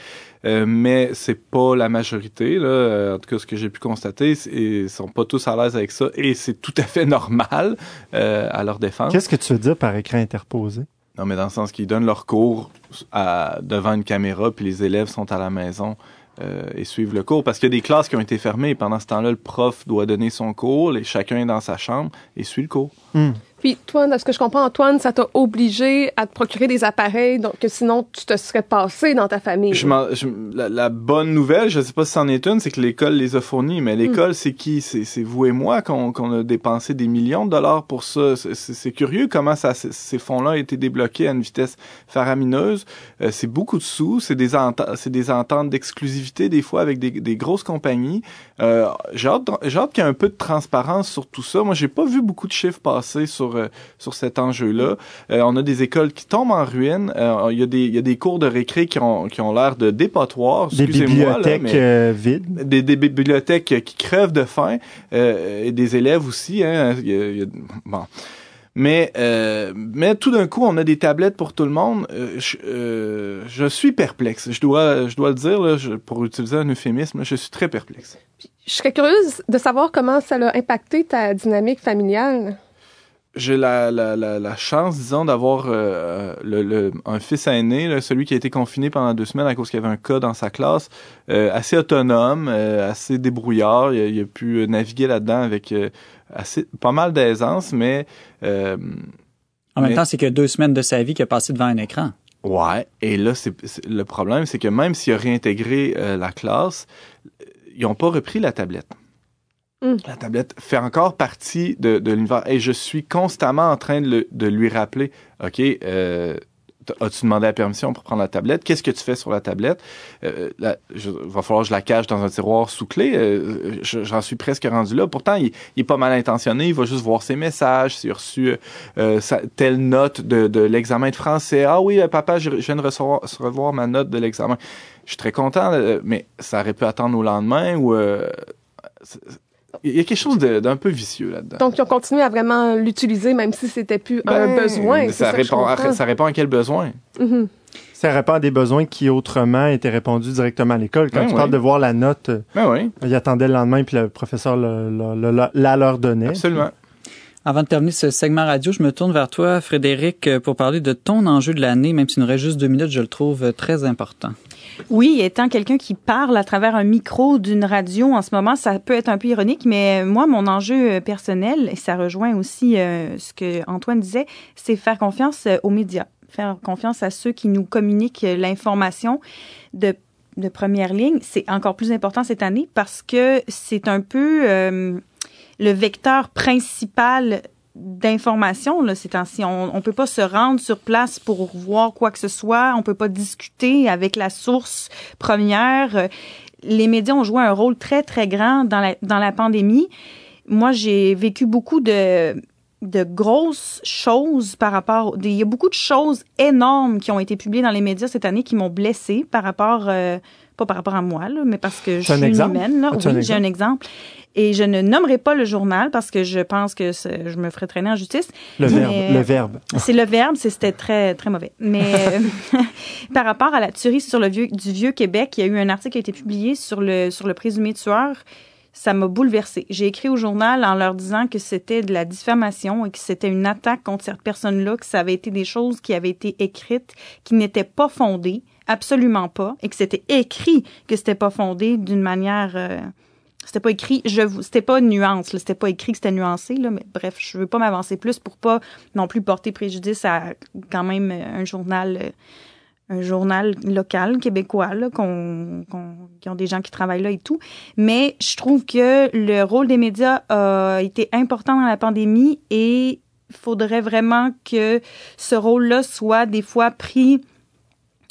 euh, mais c'est pas la majorité. Là. En tout cas, ce que j'ai pu constater, ils sont pas tous à l'aise avec ça, et c'est tout à fait normal euh, à leur défense. Qu'est-ce que tu veux dire par écran interposé? Non, mais dans le sens qu'ils donnent leur cours à, devant une caméra, puis les élèves sont à la maison euh, et suivent le cours. Parce qu'il y a des classes qui ont été fermées. Et pendant ce temps-là, le prof doit donner son cours, et chacun est dans sa chambre et suit le cours. Hmm. Puis toi, de ce que je comprends, Antoine, ça t'a obligé à te procurer des appareils, donc que sinon tu te serais passé dans ta famille. Je m'en- je- la, la bonne nouvelle, je sais pas si c'en est une, c'est que l'école les a fournis, mais l'école, c'est qui? C'est vous et moi qu'on a dépensé des millions de dollars pour ça. C'est- curieux comment ça, ces- fonds-là ont été débloqués à une vitesse faramineuse. Euh, c'est beaucoup de sous, c'est des, c'est des ententes d'exclusivité des fois avec des, des grosses compagnies. Euh, j'ai hâte, de- j'ai hâte qu'il y ait un peu de transparence sur tout ça. Moi, j'ai pas vu beaucoup de chiffres passer sur euh, sur cet enjeu-là. Euh, on a des écoles qui tombent en ruine. Euh, Il y a des il y a des cours de récré qui ont qui ont l'air de dépotoirs. Des là, bibliothèques mais- euh, vides. des, des bibliothèques qui crevent de faim euh, et des élèves aussi. Hein, Il y a- il y a- bon. Mais, euh, mais tout d'un coup, on a des tablettes pour tout le monde. Euh, je, euh, je suis perplexe. Je dois, je dois le dire, là, je- pour utiliser un euphémisme, je suis très perplexe. Je serais curieuse de savoir comment ça a impacté ta dynamique familiale. J'ai la, la, la, la chance, disons, d'avoir euh, le, le- un fils aîné, là, celui qui a été confiné pendant deux semaines à cause qu'il y avait un cas dans sa classe, euh, assez autonome, euh, assez débrouillard. Il a, il a pu naviguer là-dedans avec euh, assez, pas mal d'aisance, mais euh, En même Mais- temps, c'est que deux semaines de sa vie qu'il a passé devant un écran. ouais. Et là, c'est le problème, c'est que même s'il a réintégré euh, la classe, euh, ils n'ont pas repris la tablette. Mm. La tablette fait encore partie de, l'univers. Et je suis constamment en train de, lui rappeler, OK, euh, as-tu demandé la permission pour prendre la tablette? Qu'est-ce que tu fais sur la tablette? Euh, va falloir que je la cache dans un tiroir sous clé. Euh, je- J'en suis presque rendu là. Pourtant, il, il est pas mal intentionné. Il va juste voir ses messages, s'il a reçu euh, telle note de, l'examen de français. Ah oui, papa, je, viens de recevoir, ma note de l'examen. Je suis très content, mais ça aurait pu attendre au lendemain ou... euh, il y a quelque chose d'un peu vicieux là-dedans. Donc, ils ont continué à vraiment l'utiliser, même si c'était plus un Ben, besoin. Ça, répond, à, comprends. ça répond à quel besoin? Mhm. Ça répond à des besoins qui autrement étaient répondus directement à l'école. Quand Ouais, tu parles de voir la note, euh, Ben oui, ils attendaient le lendemain puis le professeur le- le- le- la- leur donnait. absolument. Avant de terminer ce segment radio, je me tourne vers toi, Frédéric, euh, pour parler de ton enjeu de l'année, même s'il nous reste juste deux minutes, je le trouve euh, très important. Oui, étant quelqu'un qui parle à travers un micro d'une radio en ce moment, ça peut être un peu ironique, mais moi, mon enjeu euh, personnel, et ça rejoint aussi euh, ce que Antoine disait, c'est faire confiance euh, aux médias, faire confiance à ceux qui nous communiquent l'information de première ligne, c'est encore plus important cette année parce que c'est un peu le vecteur principal d'information là ces temps-ci. On, on peut pas se rendre sur place pour voir quoi que ce soit. On peut pas discuter avec la source première. Les médias ont joué un rôle très très grand dans la dans la pandémie. Moi, j'ai vécu beaucoup de de grosses choses par rapport. Il y a beaucoup de choses énormes qui ont été publiées dans les médias cette année qui m'ont blessée par rapport, euh, pas par rapport à moi, là, mais parce que je suis exemple? humaine. Là. Oui, j'ai un exemple. Et je ne nommerai pas le journal parce que je pense que je me ferais traîner en justice. Le Mais- verbe, le verbe. C'est le verbe, c'était très très mauvais. Mais euh, par rapport à la tuerie sur le vieux du vieux Québec, il y a eu un article qui a été publié sur le sur le présumé tueur. Ça m'a bouleversée. J'ai écrit au journal en leur disant que c'était de la diffamation et que c'était une attaque contre cette personne-là, que ça avait été des choses qui avaient été écrites qui n'étaient pas fondées, absolument pas, et que c'était écrit que c'était pas fondé d'une manière euh, c'était pas écrit, je c'était pas une nuance, là, c'était pas écrit que c'était nuancé, là, mais bref, je veux pas m'avancer plus pour pas non plus porter préjudice à quand même euh, un journal, euh, un journal local québécois, là, qu'on, qu'on, qui ont des gens qui travaillent là et tout. Mais je trouve que le rôle des médias a été important dans la pandémie et faudrait vraiment que ce rôle-là soit des fois pris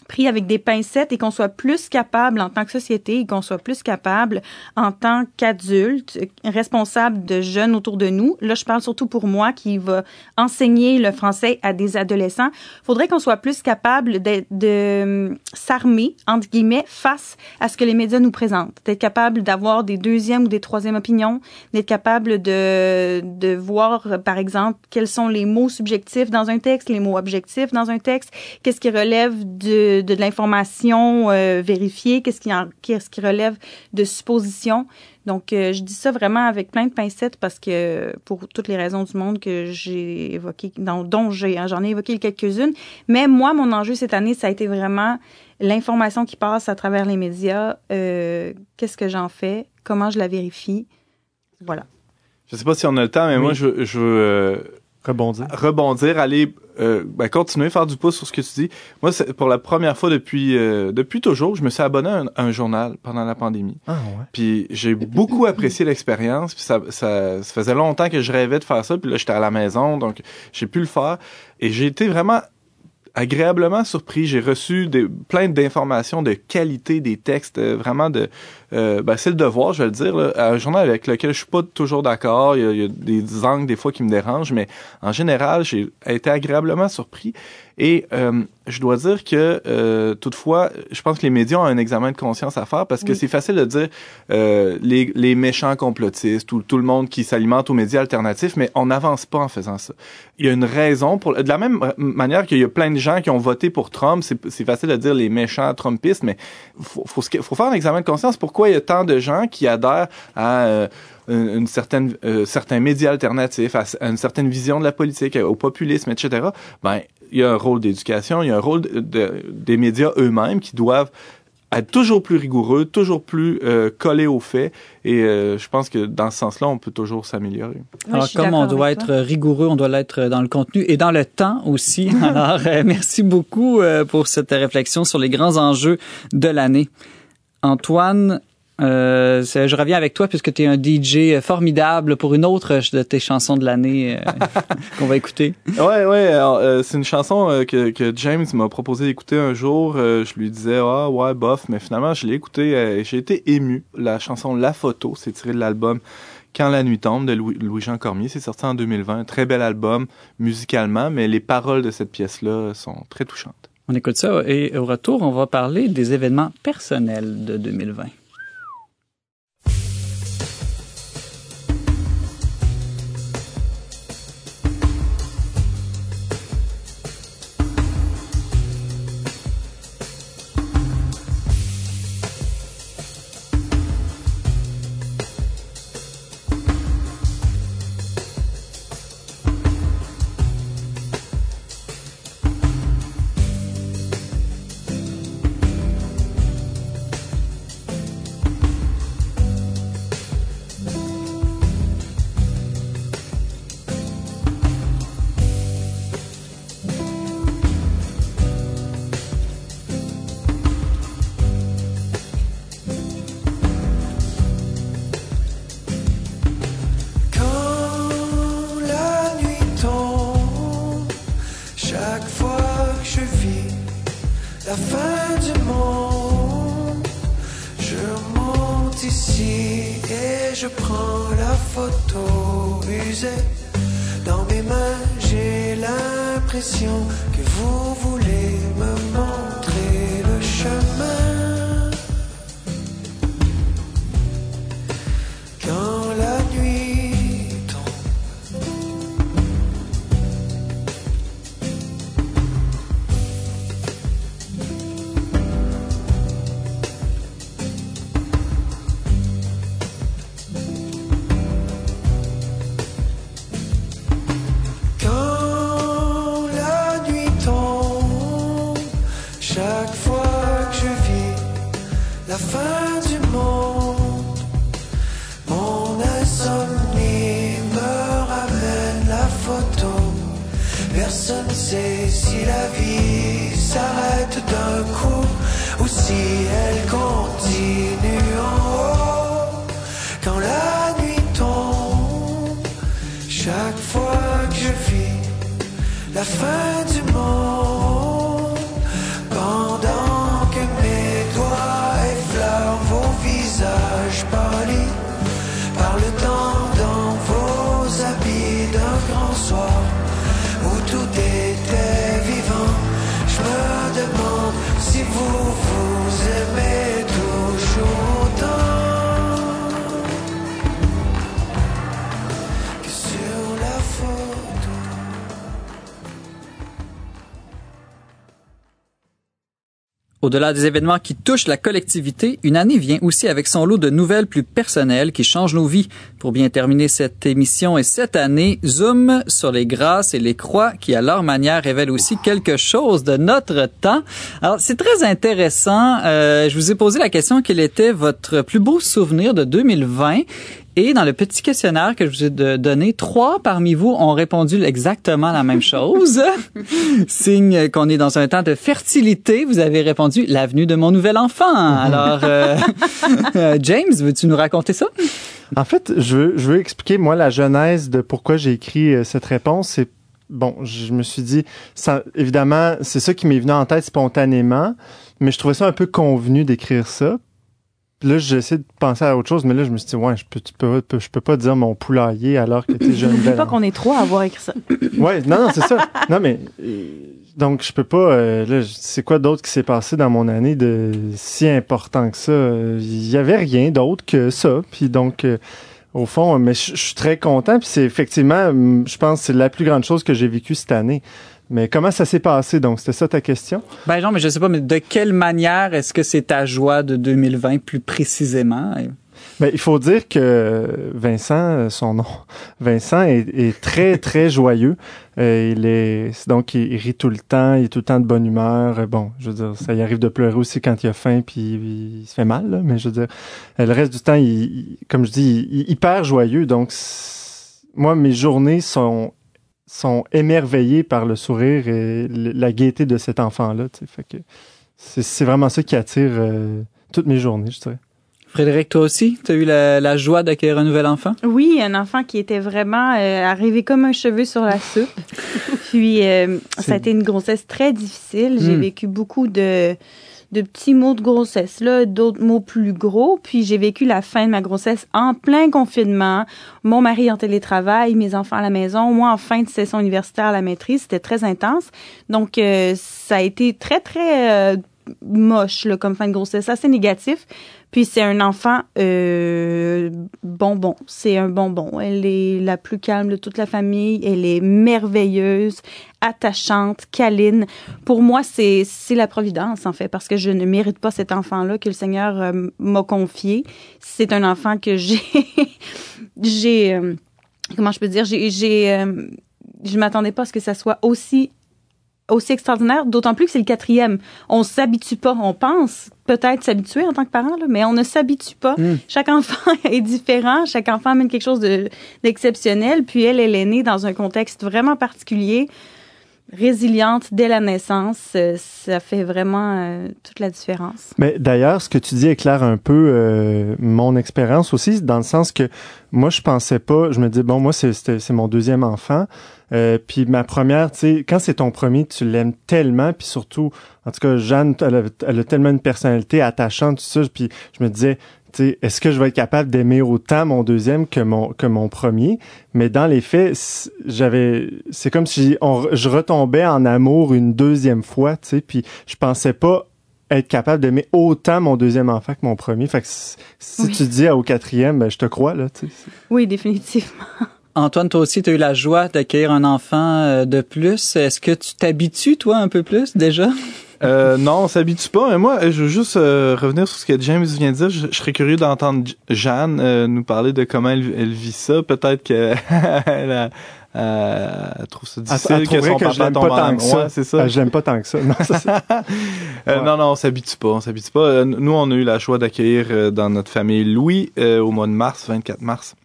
pris avec des pincettes et qu'on soit plus capable en tant que société et qu'on soit plus capable en tant qu'adulte, responsable de jeunes autour de nous. Là, je parle surtout pour moi qui va enseigner le français à des adolescents. Faudrait qu'on soit plus capable de, de s'armer, entre guillemets, face à ce que les médias nous présentent. D'être capable d'avoir des deuxièmes ou des troisièmes opinions, d'être capable de, de voir, par exemple, quels sont les mots subjectifs dans un texte, les mots objectifs dans un texte, qu'est-ce qui relève de, de, l'information euh, vérifiée, qu'est-ce qui, en- qu'est-ce qui relève de suppositions. Donc, euh, je dis ça vraiment avec plein de pincettes parce que pour toutes les raisons du monde que j'ai évoquées, dont, j'ai, hein, j'en ai évoqué quelques-unes. Mais moi, mon enjeu cette année, ça a été vraiment l'information qui passe à travers les médias. euh, qu'est-ce que j'en fais? Comment je la vérifie? Voilà. Je sais pas si on a le temps, mais moi, je, je veux, euh, Rebondir. rebondir, aller euh, ben, continuer, faire du pouce sur ce que tu dis. Moi, c'est pour la première fois depuis euh, depuis toujours, je me suis abonné à un, à un journal pendant la pandémie. Ah ouais. Puis j'ai beaucoup apprécié l'expérience. Puis ça, ça, ça faisait longtemps que je rêvais de faire ça. Puis là, j'étais à la maison, donc j'ai pu le faire. Et j'ai été vraiment agréablement surpris. J'ai reçu des, plein d'informations de qualité des textes, euh, vraiment de... Euh, ben, c'est le devoir, je vais le dire. Là, un journal avec lequel je suis pas toujours d'accord. Il y, a, il y a des angles des fois qui me dérangent, mais en général, j'ai été agréablement surpris. Et euh, je dois dire que, euh, toutefois, je pense que les médias ont un examen de conscience à faire parce que Oui. c'est facile de dire euh, les, les méchants complotistes ou tout le monde qui s'alimente aux médias alternatifs, mais on n'avance pas en faisant ça. Il y a une raison pour... De la même manière qu'il y a plein de gens qui ont voté pour Trump, c'est facile de dire les méchants Trumpistes, mais faut, faut, se- faut faire un examen de conscience. Pourquoi il y a tant de gens qui adhèrent à... euh, une, une certaine euh, certains médias alternatifs, à, à une certaine vision de la politique, au populisme, etc. Ben, il y a un rôle d'éducation, il y a un rôle de, de- des médias eux-mêmes qui doivent être toujours plus rigoureux, toujours plus euh, collés aux faits. Et euh, je pense que dans ce sens-là, on peut toujours s'améliorer. Oui, Alors, comme on doit être toi. rigoureux, on doit l'être dans le contenu et dans le temps aussi. Alors, euh, merci beaucoup euh, pour cette réflexion sur les grands enjeux de l'année. Antoine, euh, je reviens avec toi puisque tu es un DJ formidable pour une autre de tes chansons de l'année euh, qu'on va écouter. Ouais, ouais. euh, c'est une chanson que, que James m'a proposé d'écouter un jour. Je lui disais, ah ouais, bof. Mais finalement, je l'ai écouté et j'ai été ému. La chanson La Photo, c'est tiré de l'album Quand la nuit tombe de Louis- Louis-Jean Cormier. C'est sorti en 2020. Un très bel album musicalement, mais les paroles de cette pièce-là sont très touchantes. On écoute ça et au retour, on va parler des événements personnels de 2020. Chaque fois que je vis la fin du monde, mon insomnie me ramène la photo. Personne sait si la vie s'arrête d'un coup ou si elle continue en haut. Quand la nuit tombe, chaque fois que je vis la fin du monde, Au-delà des événements qui touchent la collectivité, une année vient aussi avec son lot de nouvelles plus personnelles qui changent nos vies. Pour bien terminer cette émission et cette année, zoom sur les grâces et les croix qui, à leur manière, révèlent aussi quelque chose de notre temps. Alors, c'est très intéressant. Euh, je vous ai posé la question quel était votre plus beau souvenir de 2020 Et dans le petit questionnaire que je vous ai donné, trois parmi vous ont répondu exactement la même chose. Signe qu'on est dans un temps de fertilité. Vous avez répondu l'avenue de mon nouvel enfant. Alors, euh, euh, James, veux-tu nous raconter ça? En fait, je veux, je veux expliquer, moi, la genèse de pourquoi j'ai écrit euh, cette réponse. C'est, bon, je me suis dit, ça, évidemment, c'est ça qui m'est venu en tête spontanément, mais je trouvais ça un peu convenu d'écrire ça. Puis là, j'essaie de penser à autre chose, mais là, je me suis dit, ouais, je peux, tu peux, je peux pas dire mon poulailler alors que t'es jeune Je pas qu'on est trois à avoir écrit ça. Ouais, non, non, c'est ça. Non, mais euh, donc je peux pas. euh, là, c'est quoi d'autre qui s'est passé dans mon année de si important que ça? Il y avait rien d'autre que ça. Puis donc, euh, au fond, mais je suis très content. Puis c'est effectivement, je pense, c'est la plus grande chose que j'ai vécue cette année. Mais comment ça s'est passé? Donc, c'était ça ta question? Ben non, mais je sais pas, mais de quelle manière est-ce que c'est ta joie de 2020 plus précisément? Ben, il faut dire que Vincent, euh, son nom, Vincent est, est très très joyeux. Euh, il est donc il, il rit tout le temps, il est tout le temps de bonne humeur. Euh, Bon, je veux dire, ça y arrive de pleurer aussi quand il a faim puis il, il se fait mal, là, mais je veux dire, euh, le reste du temps, il, comme je dis, il, hyper joyeux. Donc moi, mes journées sont sont émerveillées par le sourire et la gaieté de cet enfant-là. tu sais. Fait que c'est c'est vraiment ça qui attire euh, toutes mes journées, je dirais. Frédéric, toi aussi, tu as eu la, la joie d'accueillir un nouvel enfant? Oui, un enfant qui était vraiment euh, arrivé comme un cheveu sur la soupe. Puis, euh, ça a été une grossesse très difficile. J'ai Mm. vécu beaucoup de, de petits mots de grossesse, là, d'autres mots plus gros. Puis, j'ai vécu la fin de ma grossesse en plein confinement. Mon mari en télétravail, mes enfants à la maison, moi en fin de session universitaire à la maîtrise. C'était très intense. Donc, euh, ça a été très, très euh, moche là, comme fin de grossesse, assez négatif. Puis c'est un enfant euh, bonbon. C'est un bonbon. Elle est la plus calme de toute la famille. Elle est merveilleuse, attachante, câline. Pour moi, c'est c'est la providence en fait, parce que je ne mérite pas cet enfant-là que le Seigneur euh, m'a confié. C'est un enfant que j'ai j'ai euh, comment je peux dire? J'ai j'ai je m'attendais pas à ce que ça soit aussi aussi extraordinaire, d'autant plus que c'est le quatrième. On s'habitue pas, on pense peut-être s'habituer en tant que parent, là, mais on ne s'habitue pas. Mm. Chaque enfant est différent, chaque enfant amène quelque chose de- d'exceptionnel, puis elle, elle est née dans un contexte vraiment particulier, résiliente dès la naissance. Euh, Ça fait vraiment euh, toute la différence. Mais d'ailleurs, ce que tu dis éclaire un peu euh, mon expérience aussi, dans le sens que moi, je pensais pas, je me dis, bon, moi, c'est- mon deuxième enfant. Euh, puis ma première, tu sais, quand c'est ton premier, tu l'aimes tellement, puis surtout, en tout cas, Jeanne, elle a, elle a tellement une personnalité attachante, tout ça, puis je me disais, est-ce que je vais être capable d'aimer autant mon deuxième que mon que mon premier? Mais dans les faits, j'avais, c'est comme si on- je retombais en amour une deuxième fois, tu sais, puis je pensais pas être capable d'aimer autant mon deuxième enfant que mon premier. Fait que si, Oui. tu dis au quatrième, ben, je te crois, là, tu sais. Oui, définitivement. Antoine, toi aussi, tu as eu la joie d'accueillir un enfant euh, de plus. Est-ce que tu t'habitues, toi, un peu plus déjà? Euh, non, on s'habitue pas. Mais moi, je veux juste euh, revenir sur ce que James vient de dire. Je, je serais curieux d'entendre Jeanne euh, nous parler de comment elle, elle vit ça. Peut-être qu'elle euh, elle trouve ça difficile elle que son que papa tombe pas tant que ça. C'est ça? Je l'aime pas tant que ça. Non, ça, c'est- Euh, Ouais. Non, non, on s'habitue pas. On s'habitue pas. Euh, nous, on a eu la joie d'accueillir euh, dans notre famille Louis euh, au mois de mars, 24 mars.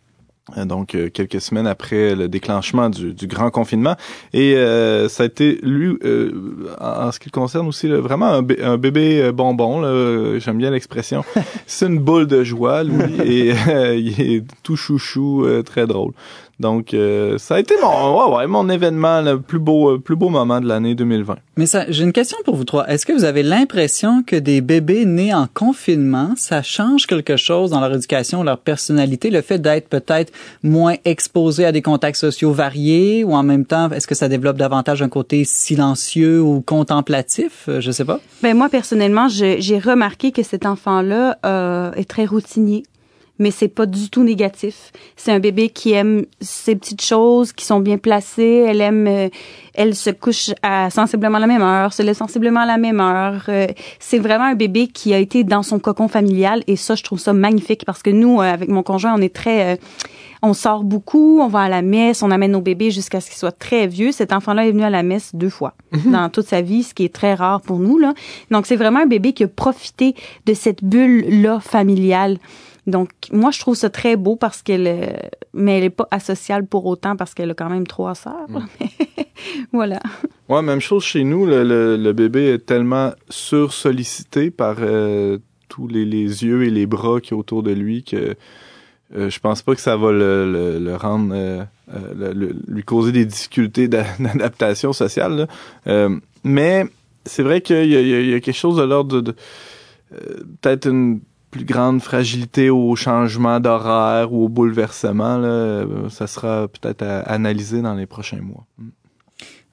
Euh, donc euh, quelques semaines après le déclenchement du, du grand confinement. Et euh, ça a été lui euh, en, ce qui le concerne aussi là, vraiment un, bé- un bébé euh, bonbon là, j'aime bien l'expression. C'est une boule de joie Louis et euh, il est tout chouchou euh, très drôle donc euh, ça a été mon ouais, ouais, mon événement le plus beau euh, plus beau moment de l'année 2020 Mais ça, j'ai une question pour vous trois. Est-ce que vous avez l'impression que des bébés nés en confinement, ça change quelque chose dans leur éducation, leur personnalité, le fait d'être peut-être moins exposés à des contacts sociaux variés ou en même temps, est-ce que ça développe davantage un côté silencieux ou contemplatif? Euh, Je sais pas. Ben moi personnellement, j'ai remarqué que cet enfant-là euh, est très routinier, mais c'est pas du tout négatif. C'est un bébé qui aime ces petites choses qui sont bien placées. Elle aime, euh, elle se couche à sensiblement la même heure, se lève sensiblement à la même heure. Euh, c'est vraiment un bébé qui a été dans son cocon familial et ça, je trouve ça magnifique parce que nous, euh, avec mon conjoint, on est très on sort beaucoup, on va à la messe, on amène nos bébés jusqu'à ce qu'ils soient très vieux. Cet enfant-là est venu à la messe deux fois dans toute sa vie, ce qui est très rare pour nous. Là. Donc, c'est vraiment un bébé qui a profité de cette bulle-là familiale. Donc, moi, je trouve ça très beau parce qu'elle, euh, mais elle est pas asociale pour autant parce qu'elle a quand même trois sœurs. Mm. voilà. Ouais, même chose chez nous. Le, le- le bébé est tellement sursollicité par euh, tous les, les yeux et les bras qui autour de lui que euh, je pense pas que ça va le, le- le rendre, euh, euh, le- le- lui causer des difficultés d'a- d'adaptation sociale. là. Euh, mais c'est vrai qu'il y, y a- il y a quelque chose de l'ordre de, de, euh, peut-être une plus grande fragilité au changement d'horaire ou au bouleversement. Là. Ça sera peut-être à analyser dans les prochains mois.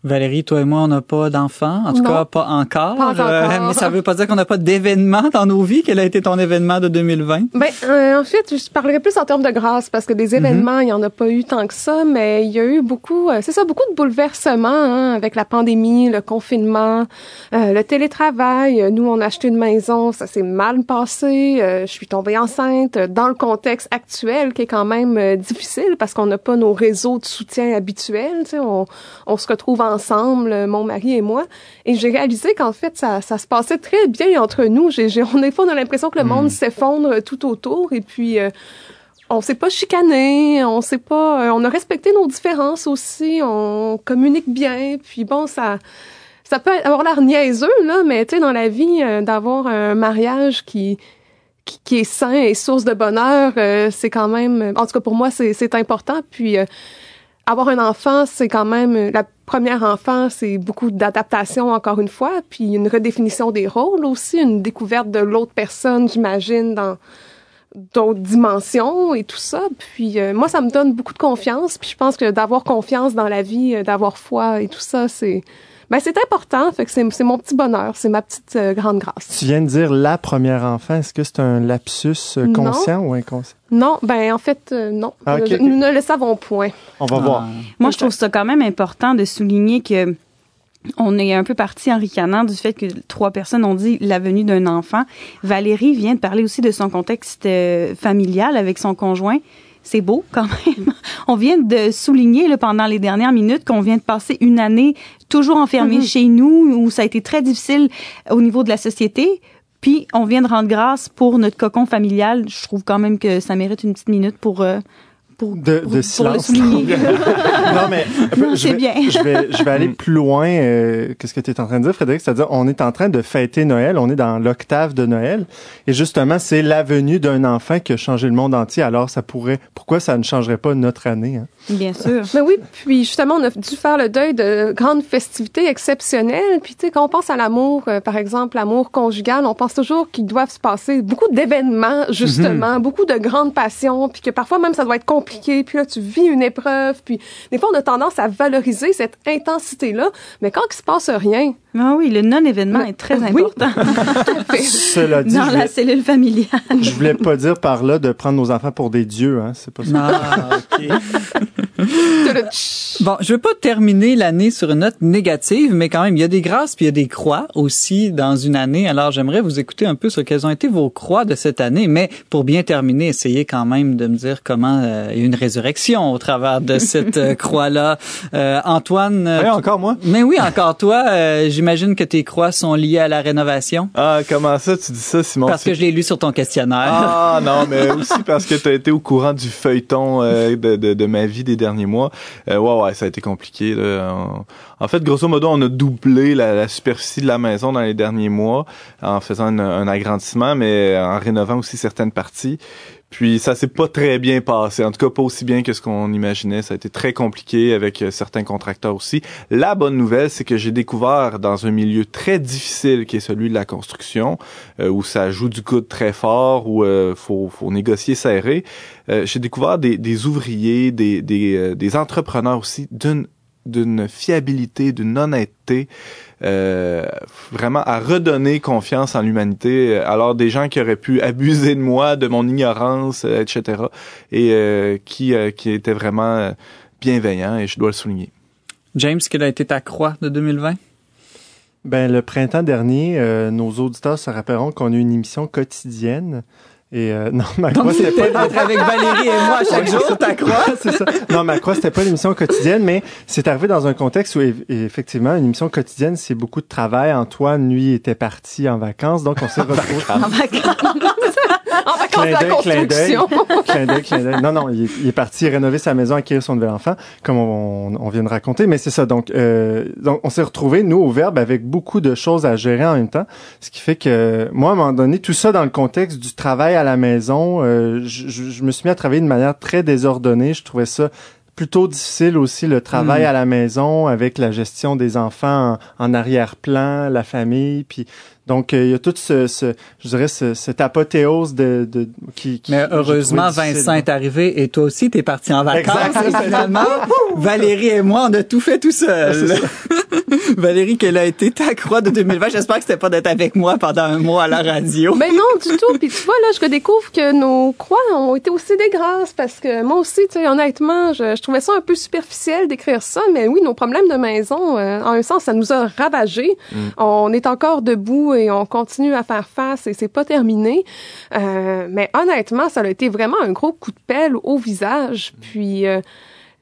Valérie, toi et moi, on n'a pas d'enfants. En tout Non. cas, pas encore. Pas encore. mais ça veut pas dire qu'on n'a pas d'événement dans nos vies. Quel a été ton événement de 2020? Ben, euh, en fait, je parlerais plus en termes de grâce parce que des événements, il y en a pas eu tant que ça, mais il y a eu beaucoup, euh, c'est ça, beaucoup de bouleversements hein, avec la pandémie, le confinement, euh, le télétravail. Euh, Nous, on a acheté une maison, ça s'est mal passé. Euh, je suis tombée enceinte dans le contexte actuel qui est quand même difficile parce qu'on n'a pas nos réseaux de soutien habituels. Tu sais, on, on se retrouve ensemble, euh, mon mari et moi, et j'ai réalisé qu'en fait, ça, ça se passait très bien entre nous. J'ai, j'ai, on, des fois, on a l'impression que le monde s'effondre tout autour, et puis euh, on s'est pas chicané, on s'est pas, euh, on a respecté nos différences aussi, on communique bien, puis bon, ça. Ça peut avoir l'air niaiseux, là, mais tu sais, dans la vie, euh, d'avoir un mariage qui, qui, qui est sain et source de bonheur, euh, c'est quand même, en tout cas pour moi, c'est, c'est important. Puis avoir un enfant, c'est quand même la première enfant, c'est beaucoup d'adaptation encore une fois, puis une redéfinition des rôles aussi, une découverte de l'autre personne, j'imagine, dans d'autres dimensions et tout ça. Puis euh, moi, ça me donne beaucoup de confiance. Puis je pense que d'avoir confiance dans la vie, euh, d'avoir foi et tout ça, c'est ben c'est important. Fait que c'est c'est mon petit bonheur, c'est ma petite euh, grande grâce. Tu viens de dire la première enfant. Est-ce que c'est un lapsus euh, Non. conscient ou inconscient? Non, ben en fait euh, non, Ah, nous ne le savons point. On va voir. Moi, je trouve ça quand même important de souligner que on est un peu parti en ricanant du fait que trois personnes ont dit la venue d'un enfant. Valérie vient de parler aussi de son contexte euh, familial avec son conjoint. C'est beau quand même. On vient de souligner là, pendant les dernières minutes qu'on vient de passer une année toujours enfermé chez nous où ça a été très difficile au niveau de la société. Puis on vient de rendre grâce pour notre cocon familial. Je trouve quand même que ça mérite une petite minute pour euh, pour, De, pour, de pour le silence. souligner. non, mais Non, je, c'est vais, bien. je, vais, je vais aller plus loin euh, que ce que tu es en train de dire, Frédéric? C'est-à-dire, on est en train de fêter Noël, on est dans l'octave de Noël. Et justement, c'est la venue d'un enfant qui a changé le monde entier. Alors, ça pourrait... Pourquoi ça ne changerait pas notre année? Hein? Bien sûr. Mais oui, puis justement, on a dû faire le deuil de grandes festivités exceptionnelles. Puis tu sais, quand on pense à l'amour, euh, par exemple, l'amour conjugal, on pense toujours qu'il doit se passer beaucoup d'événements, justement, beaucoup de grandes passions, puis que parfois même ça doit être compliqué. Puis là, tu vis une épreuve, puis des fois on a tendance à valoriser cette intensité-là, mais quand il se passe rien, Ah oui, le non-événement Le- est très oui. important Cela dit, dans la cellule familiale. je voulais pas dire par là de prendre nos enfants pour des dieux. Hein? C'est pas ça. Ah, OK. Bon, je veux pas terminer l'année sur une note négative, mais quand même, il y a des grâces puis il y a des croix aussi dans une année. Alors, j'aimerais vous écouter un peu sur quelles ont été vos croix de cette année. Mais pour bien terminer, essayez quand même de me dire comment euh, il y a une résurrection au travers de cette euh, croix-là. Euh, Antoine, euh, Ouais, encore moi? mais oui, encore toi, euh, j'imagine que tes croix sont liées à la rénovation. Ah, comment ça, tu dis ça, Simon? Parce que je l'ai lu sur ton questionnaire. Ah non, mais aussi parce que tu as été au courant du feuilleton de, de, de ma vie des derniers mois. Euh, ouais, ouais, ça a été compliqué. En, fait, grosso modo, on a doublé la, superficie de la maison dans les derniers mois en faisant un agrandissement, mais en rénovant aussi certaines parties. Puis ça s'est pas très bien passé, en tout cas pas aussi bien que ce qu'on imaginait. Ça a été très compliqué avec euh, certains contracteurs aussi. La bonne nouvelle, c'est que j'ai découvert dans un milieu très difficile qui est celui de la construction, euh, où ça joue du coude très fort, où euh, faut, faut négocier serré. Euh, j'ai découvert des, des ouvriers, des, des, des entrepreneurs aussi d'une d'une fiabilité, d'une honnêteté, vraiment à redonner confiance en l'humanité. Alors des gens qui auraient pu abuser de moi, de mon ignorance, euh, etc. Et euh, qui euh, qui étaient vraiment euh, bienveillants et je dois le souligner. James, quelle a été ta croix de 2020? Ben, le printemps dernier, euh, nos auditeurs se rappelleront qu'on a eu une émission quotidienne. Et euh, non, ma croix, c'était pas... d'être avec Valérie et moi chaque jour, ta croix. c'est ça. Non, ma croix, c'était pas l'émission quotidienne, mais c'est arrivé dans un contexte où, eff- effectivement, une émission quotidienne, c'est beaucoup de travail. Antoine, lui, était parti en vacances, donc on s'est retrouvés. En vacances. En vacances de la Clin d'œil, clin d'œil. construction. clin d'œil, clin d'œil. Non, non, il est, il est parti rénover sa maison, acquérir son nouvel enfant, comme on, on vient de raconter. Mais c'est ça. Donc, euh, donc on s'est retrouvés nous au Verbe avec beaucoup de choses à gérer en même temps, ce qui fait que moi, à un moment donné, tout ça dans le contexte du travail à la maison, euh, je, je- je me suis mis à travailler de manière très désordonnée. Je trouvais ça plutôt difficile aussi le travail Mm. à la maison avec la gestion des enfants en, en arrière-plan, la famille, puis donc euh, il y a tout ce, ce je dirais ce, cette apothéose de, de qui, qui Mais heureusement. Vincent est arrivé et toi aussi, t'es parti en vacances. Exact. Et finalement, Valérie et moi, on a tout fait tout seul. Valérie, quelle a été ta croix de 2020? J'espère que c'était pas d'être avec moi pendant un mois à la radio. Mais non, du tout. Puis tu vois, là, je redécouvre que nos croix ont été aussi des grâces parce que moi aussi, tu sais, honnêtement, je, je trouvais ça un peu superficiel d'écrire ça. Mais oui, nos problèmes de maison, euh, en un sens, ça nous a ravagés. On est encore debout et on continue à faire face et c'est pas terminé. Euh, mais honnêtement, ça a été vraiment un gros coup de pelle au visage. Puis... euh,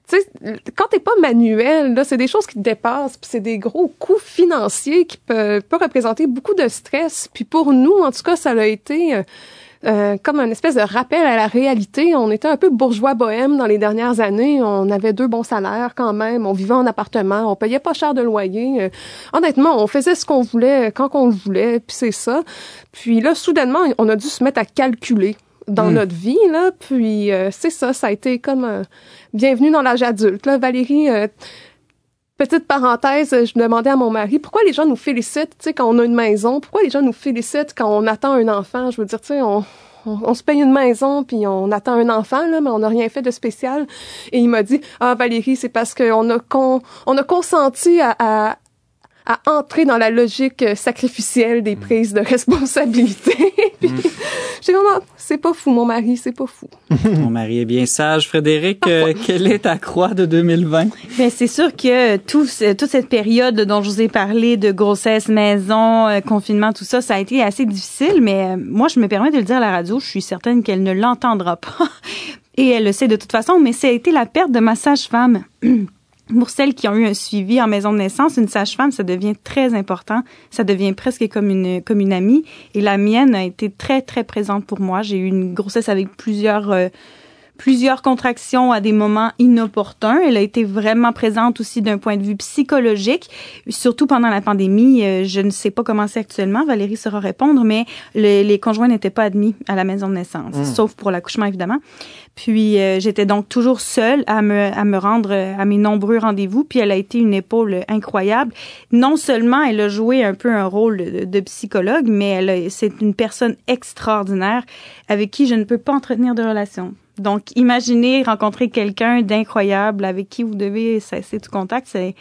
tu sais, quand t'es pas manuel, là, c'est des choses qui te dépassent, puis c'est des gros coûts financiers qui peuvent, représenter beaucoup de stress. Puis pour nous, en tout cas, ça a été euh, euh, comme un espèce de rappel à la réalité. On était un peu bourgeois bohème dans les dernières années. On avait deux bons salaires quand même. On vivait en appartement. On payait pas cher de loyer. Euh, honnêtement, on faisait ce qu'on voulait quand on le voulait. Puis c'est ça. Puis là, soudainement, on a dû se mettre à calculer dans Mm. notre vie là puis euh, c'est ça ça a été comme euh, bienvenue dans l'âge adulte là Valérie euh, Petite parenthèse, je demandais à mon mari pourquoi les gens nous félicitent, tu sais, quand on a une maison, pourquoi les gens nous félicitent quand on attend un enfant? Je veux dire, tu sais, on, on, se paye une maison puis on attend un enfant là, mais on n'a rien fait de spécial. Et il m'a dit, ah Valérie, c'est parce qu'on a con, on a consenti à à entrer dans la logique euh, sacrificielle des prises de responsabilité. Puis, j'ai dit, non, non, c'est pas fou, mon mari, c'est pas fou. Mon mari est bien sage. Frédéric, euh, quelle est ta croix de 2020? Ben, c'est sûr que tout, toute cette période dont je vous ai parlé de grossesse, maison, euh, confinement, tout ça, ça a été assez difficile, mais euh, moi, je me permets de le dire à la radio, je suis certaine qu'elle ne l'entendra pas. Et elle le sait de toute façon, mais ça a été la perte de ma sage-femme. Pour celles qui ont eu un suivi en maison de naissance, une sage-femme, ça devient très important. Ça devient presque comme une, comme une amie. Et la mienne a été très, très présente pour moi. J'ai eu une grossesse avec plusieurs, euh, plusieurs contractions à des moments inopportuns. Elle a été vraiment présente aussi d'un point de vue psychologique, surtout pendant la pandémie. Euh, Je ne sais pas comment c'est actuellement, Valérie saura répondre, mais le- les conjoints n'étaient pas admis à la maison de naissance, sauf pour l'accouchement évidemment. Puis euh, j'étais donc toujours seule à me, à me rendre euh, à mes nombreux rendez-vous. Puis elle a été une épaule incroyable. Non seulement elle a joué un peu un rôle de, de psychologue, mais elle c'est une personne extraordinaire avec qui je ne peux pas entretenir de relation. Donc imaginez rencontrer quelqu'un d'incroyable avec qui vous devez cesser tout contact, c'est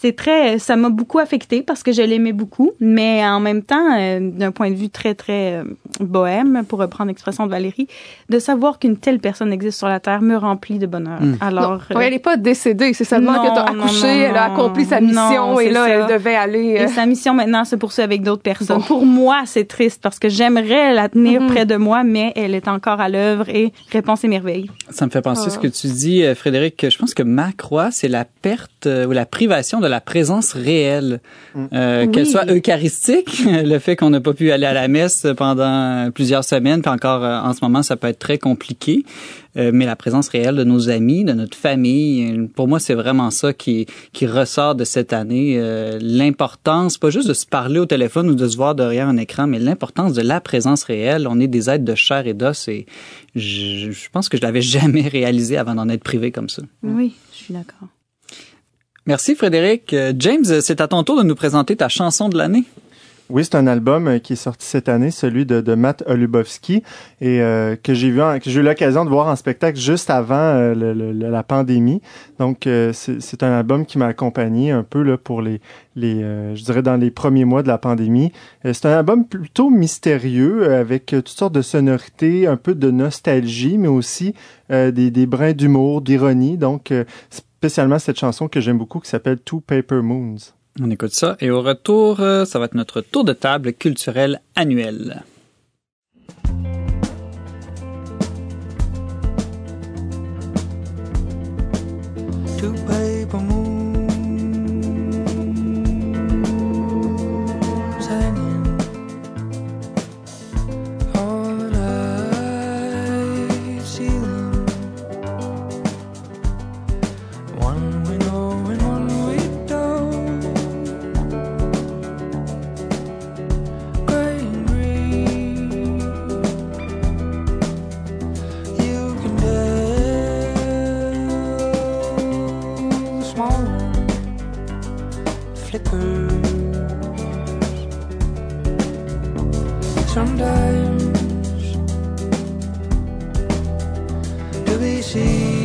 c'est très ça m'a beaucoup affecté parce que je l'aimais beaucoup mais en même temps euh, d'un point de vue très très euh, bohème pour reprendre l'expression de Valérie de savoir qu'une telle personne existe sur la terre me remplit de bonheur alors non, euh, elle n'est pas décédée, c'est seulement non, que tu as non, accouché, non, elle a accompli sa Non, mission et là, ça. elle devait aller... euh, et sa mission maintenant se poursuit avec d'autres personnes. Bon. Pour moi, c'est triste parce que j'aimerais la tenir Mhm. près de moi, mais elle est encore à l'œuvre et réponse et merveille. Ça me fait penser Ah. ce que tu dis, Frédéric. que Je pense que ma croix, c'est la perte euh, ou la privation de la présence réelle, Euh, qu'elle soit eucharistique, le fait qu'on n'a pas pu aller à la messe pendant plusieurs semaines, puis encore euh, en ce moment, ça peut être très compliqué. Euh, mais la présence réelle de nos amis, de notre famille, pour moi, c'est vraiment ça qui qui ressort de cette année. Euh, l'importance, pas juste de se parler au téléphone ou de se voir derrière un écran, mais l'importance de la présence réelle. On est des êtres de chair et d'os et je, je pense que je l'avais jamais réalisé avant d'en être privé comme ça. Oui, je suis d'accord. Merci Frédéric. Euh, James, c'est à ton tour de nous présenter ta chanson de l'année. Oui, c'est un album euh, qui est sorti cette année, celui de, Matt Olubowski, et euh, que j'ai vu, en- que j'ai eu l'occasion de voir en spectacle juste avant euh, le- le- la pandémie. Donc, euh, c'est un album qui m'a accompagné un peu là pour les, les, euh, je dirais dans les premiers mois de la pandémie. C'est un album plutôt mystérieux avec toutes sortes de sonorités, un peu de nostalgie, mais aussi des, des brins d'humour, d'ironie. Donc, spécialement cette chanson que j'aime beaucoup qui s'appelle Two Paper Moons. On écoute ça et au retour, euh, ça va être notre tour de table culturel annuel. Sometimes. To be seen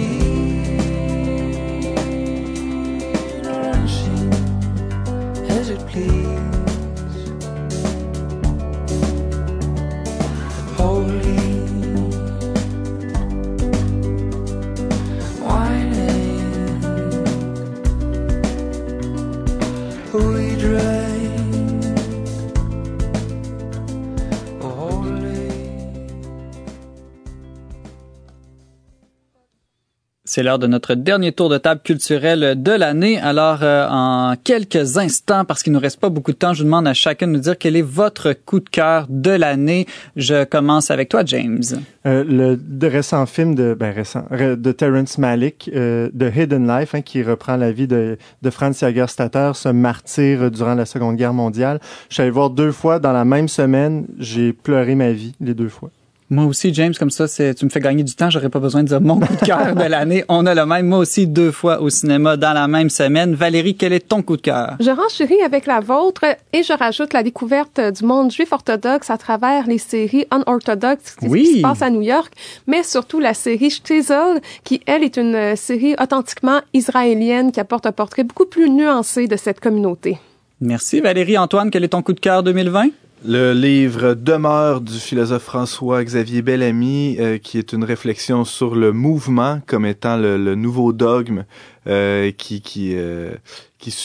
C'est l'heure de notre dernier tour de table culturelle de l'année. Alors, euh, en quelques instants, parce qu'il nous reste pas beaucoup de temps, je vous demande à chacun de nous dire quel est votre coup de cœur de l'année. Je commence avec toi, James. Euh, le récent film de ben récent de Terrence Malick, euh, The Hidden Life, hein, qui reprend la vie de, de Franz Jagerstatter, ce martyr durant la Seconde Guerre mondiale. Je suis allé voir deux fois dans la même semaine. J'ai pleuré ma vie les deux fois. Moi aussi, James, comme ça, c'est, tu me fais gagner du temps. J'aurais pas besoin de dire mon coup de cœur de l'année. On a le même. Moi aussi, deux fois au cinéma dans la même semaine. Valérie, quel est ton coup de cœur? Je renchéris avec la vôtre et je rajoute la découverte du monde juif orthodoxe à travers les séries unorthodoxes qui, Oui. qui se passent à New York, mais surtout la série Shtizel, qui, elle, est une série authentiquement israélienne qui apporte un portrait beaucoup plus nuancé de cette communauté. Merci. Valérie, Antoine, quel est ton coup de cœur 2020? Le livre Demeure du philosophe François-Xavier Bellamy, euh, qui est une réflexion sur le mouvement comme étant le, nouveau dogme euh, qui qui euh, qui,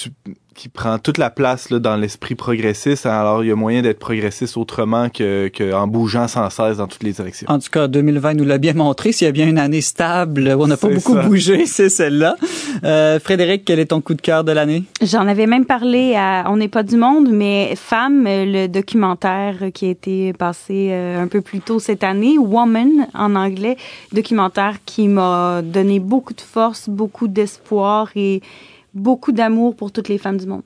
qui prend toute la place là, dans l'esprit progressiste. Alors il y a moyen d'être progressiste autrement que, que en bougeant sans cesse dans toutes les directions. En tout cas, 2020 nous l'a bien montré. S'il y a bien une année stable où on n'a pas beaucoup ça. bougé, c'est celle-là. Euh, Frédéric, quel est ton coup de cœur de l'année? J'en avais même parlé à On n'est pas du monde, mais Femme, le documentaire qui a été passé euh, un peu plus tôt cette année, Woman en anglais, documentaire qui m'a donné beaucoup de force, beaucoup d'espoir et beaucoup d'amour pour toutes les femmes du monde.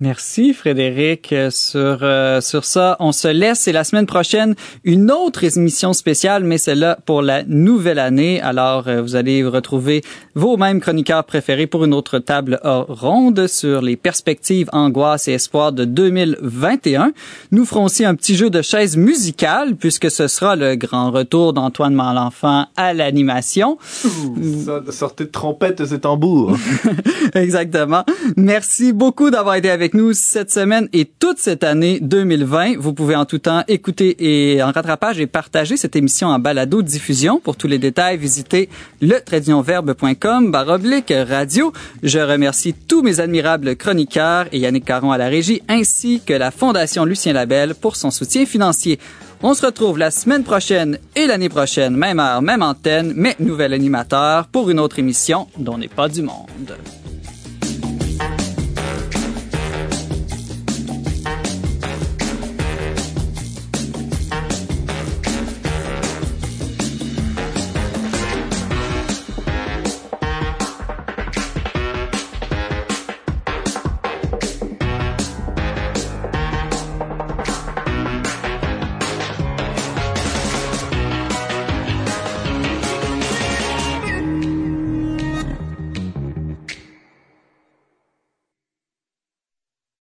Merci Frédéric. Euh, Sur euh, sur ça, on se laisse. Et la semaine prochaine, une autre émission spéciale, mais celle-là pour la nouvelle année. Alors, euh, vous allez retrouver vos mêmes chroniqueurs préférés pour une autre table ronde sur les perspectives, angoisses et espoirs de 2021. Nous ferons aussi un petit jeu de chaises musicales puisque ce sera le grand retour d'Antoine Malenfant à l'animation. Ça, sortez de trompettes et tambours. Exactement. Merci beaucoup d'avoir été avec nous cette semaine et toute cette année 2020. Vous pouvez en tout temps écouter et en rattrapage et partager cette émission en balado diffusion. Pour tous les détails, visitez le baroblique radio. Je remercie tous mes admirables chroniqueurs et Yannick Caron à la régie ainsi que la Fondation Lucien Labelle pour son soutien financier. On se retrouve la semaine prochaine et l'année prochaine, même heure, même antenne, mais nouvel animateur pour une autre émission dont n'est pas du monde.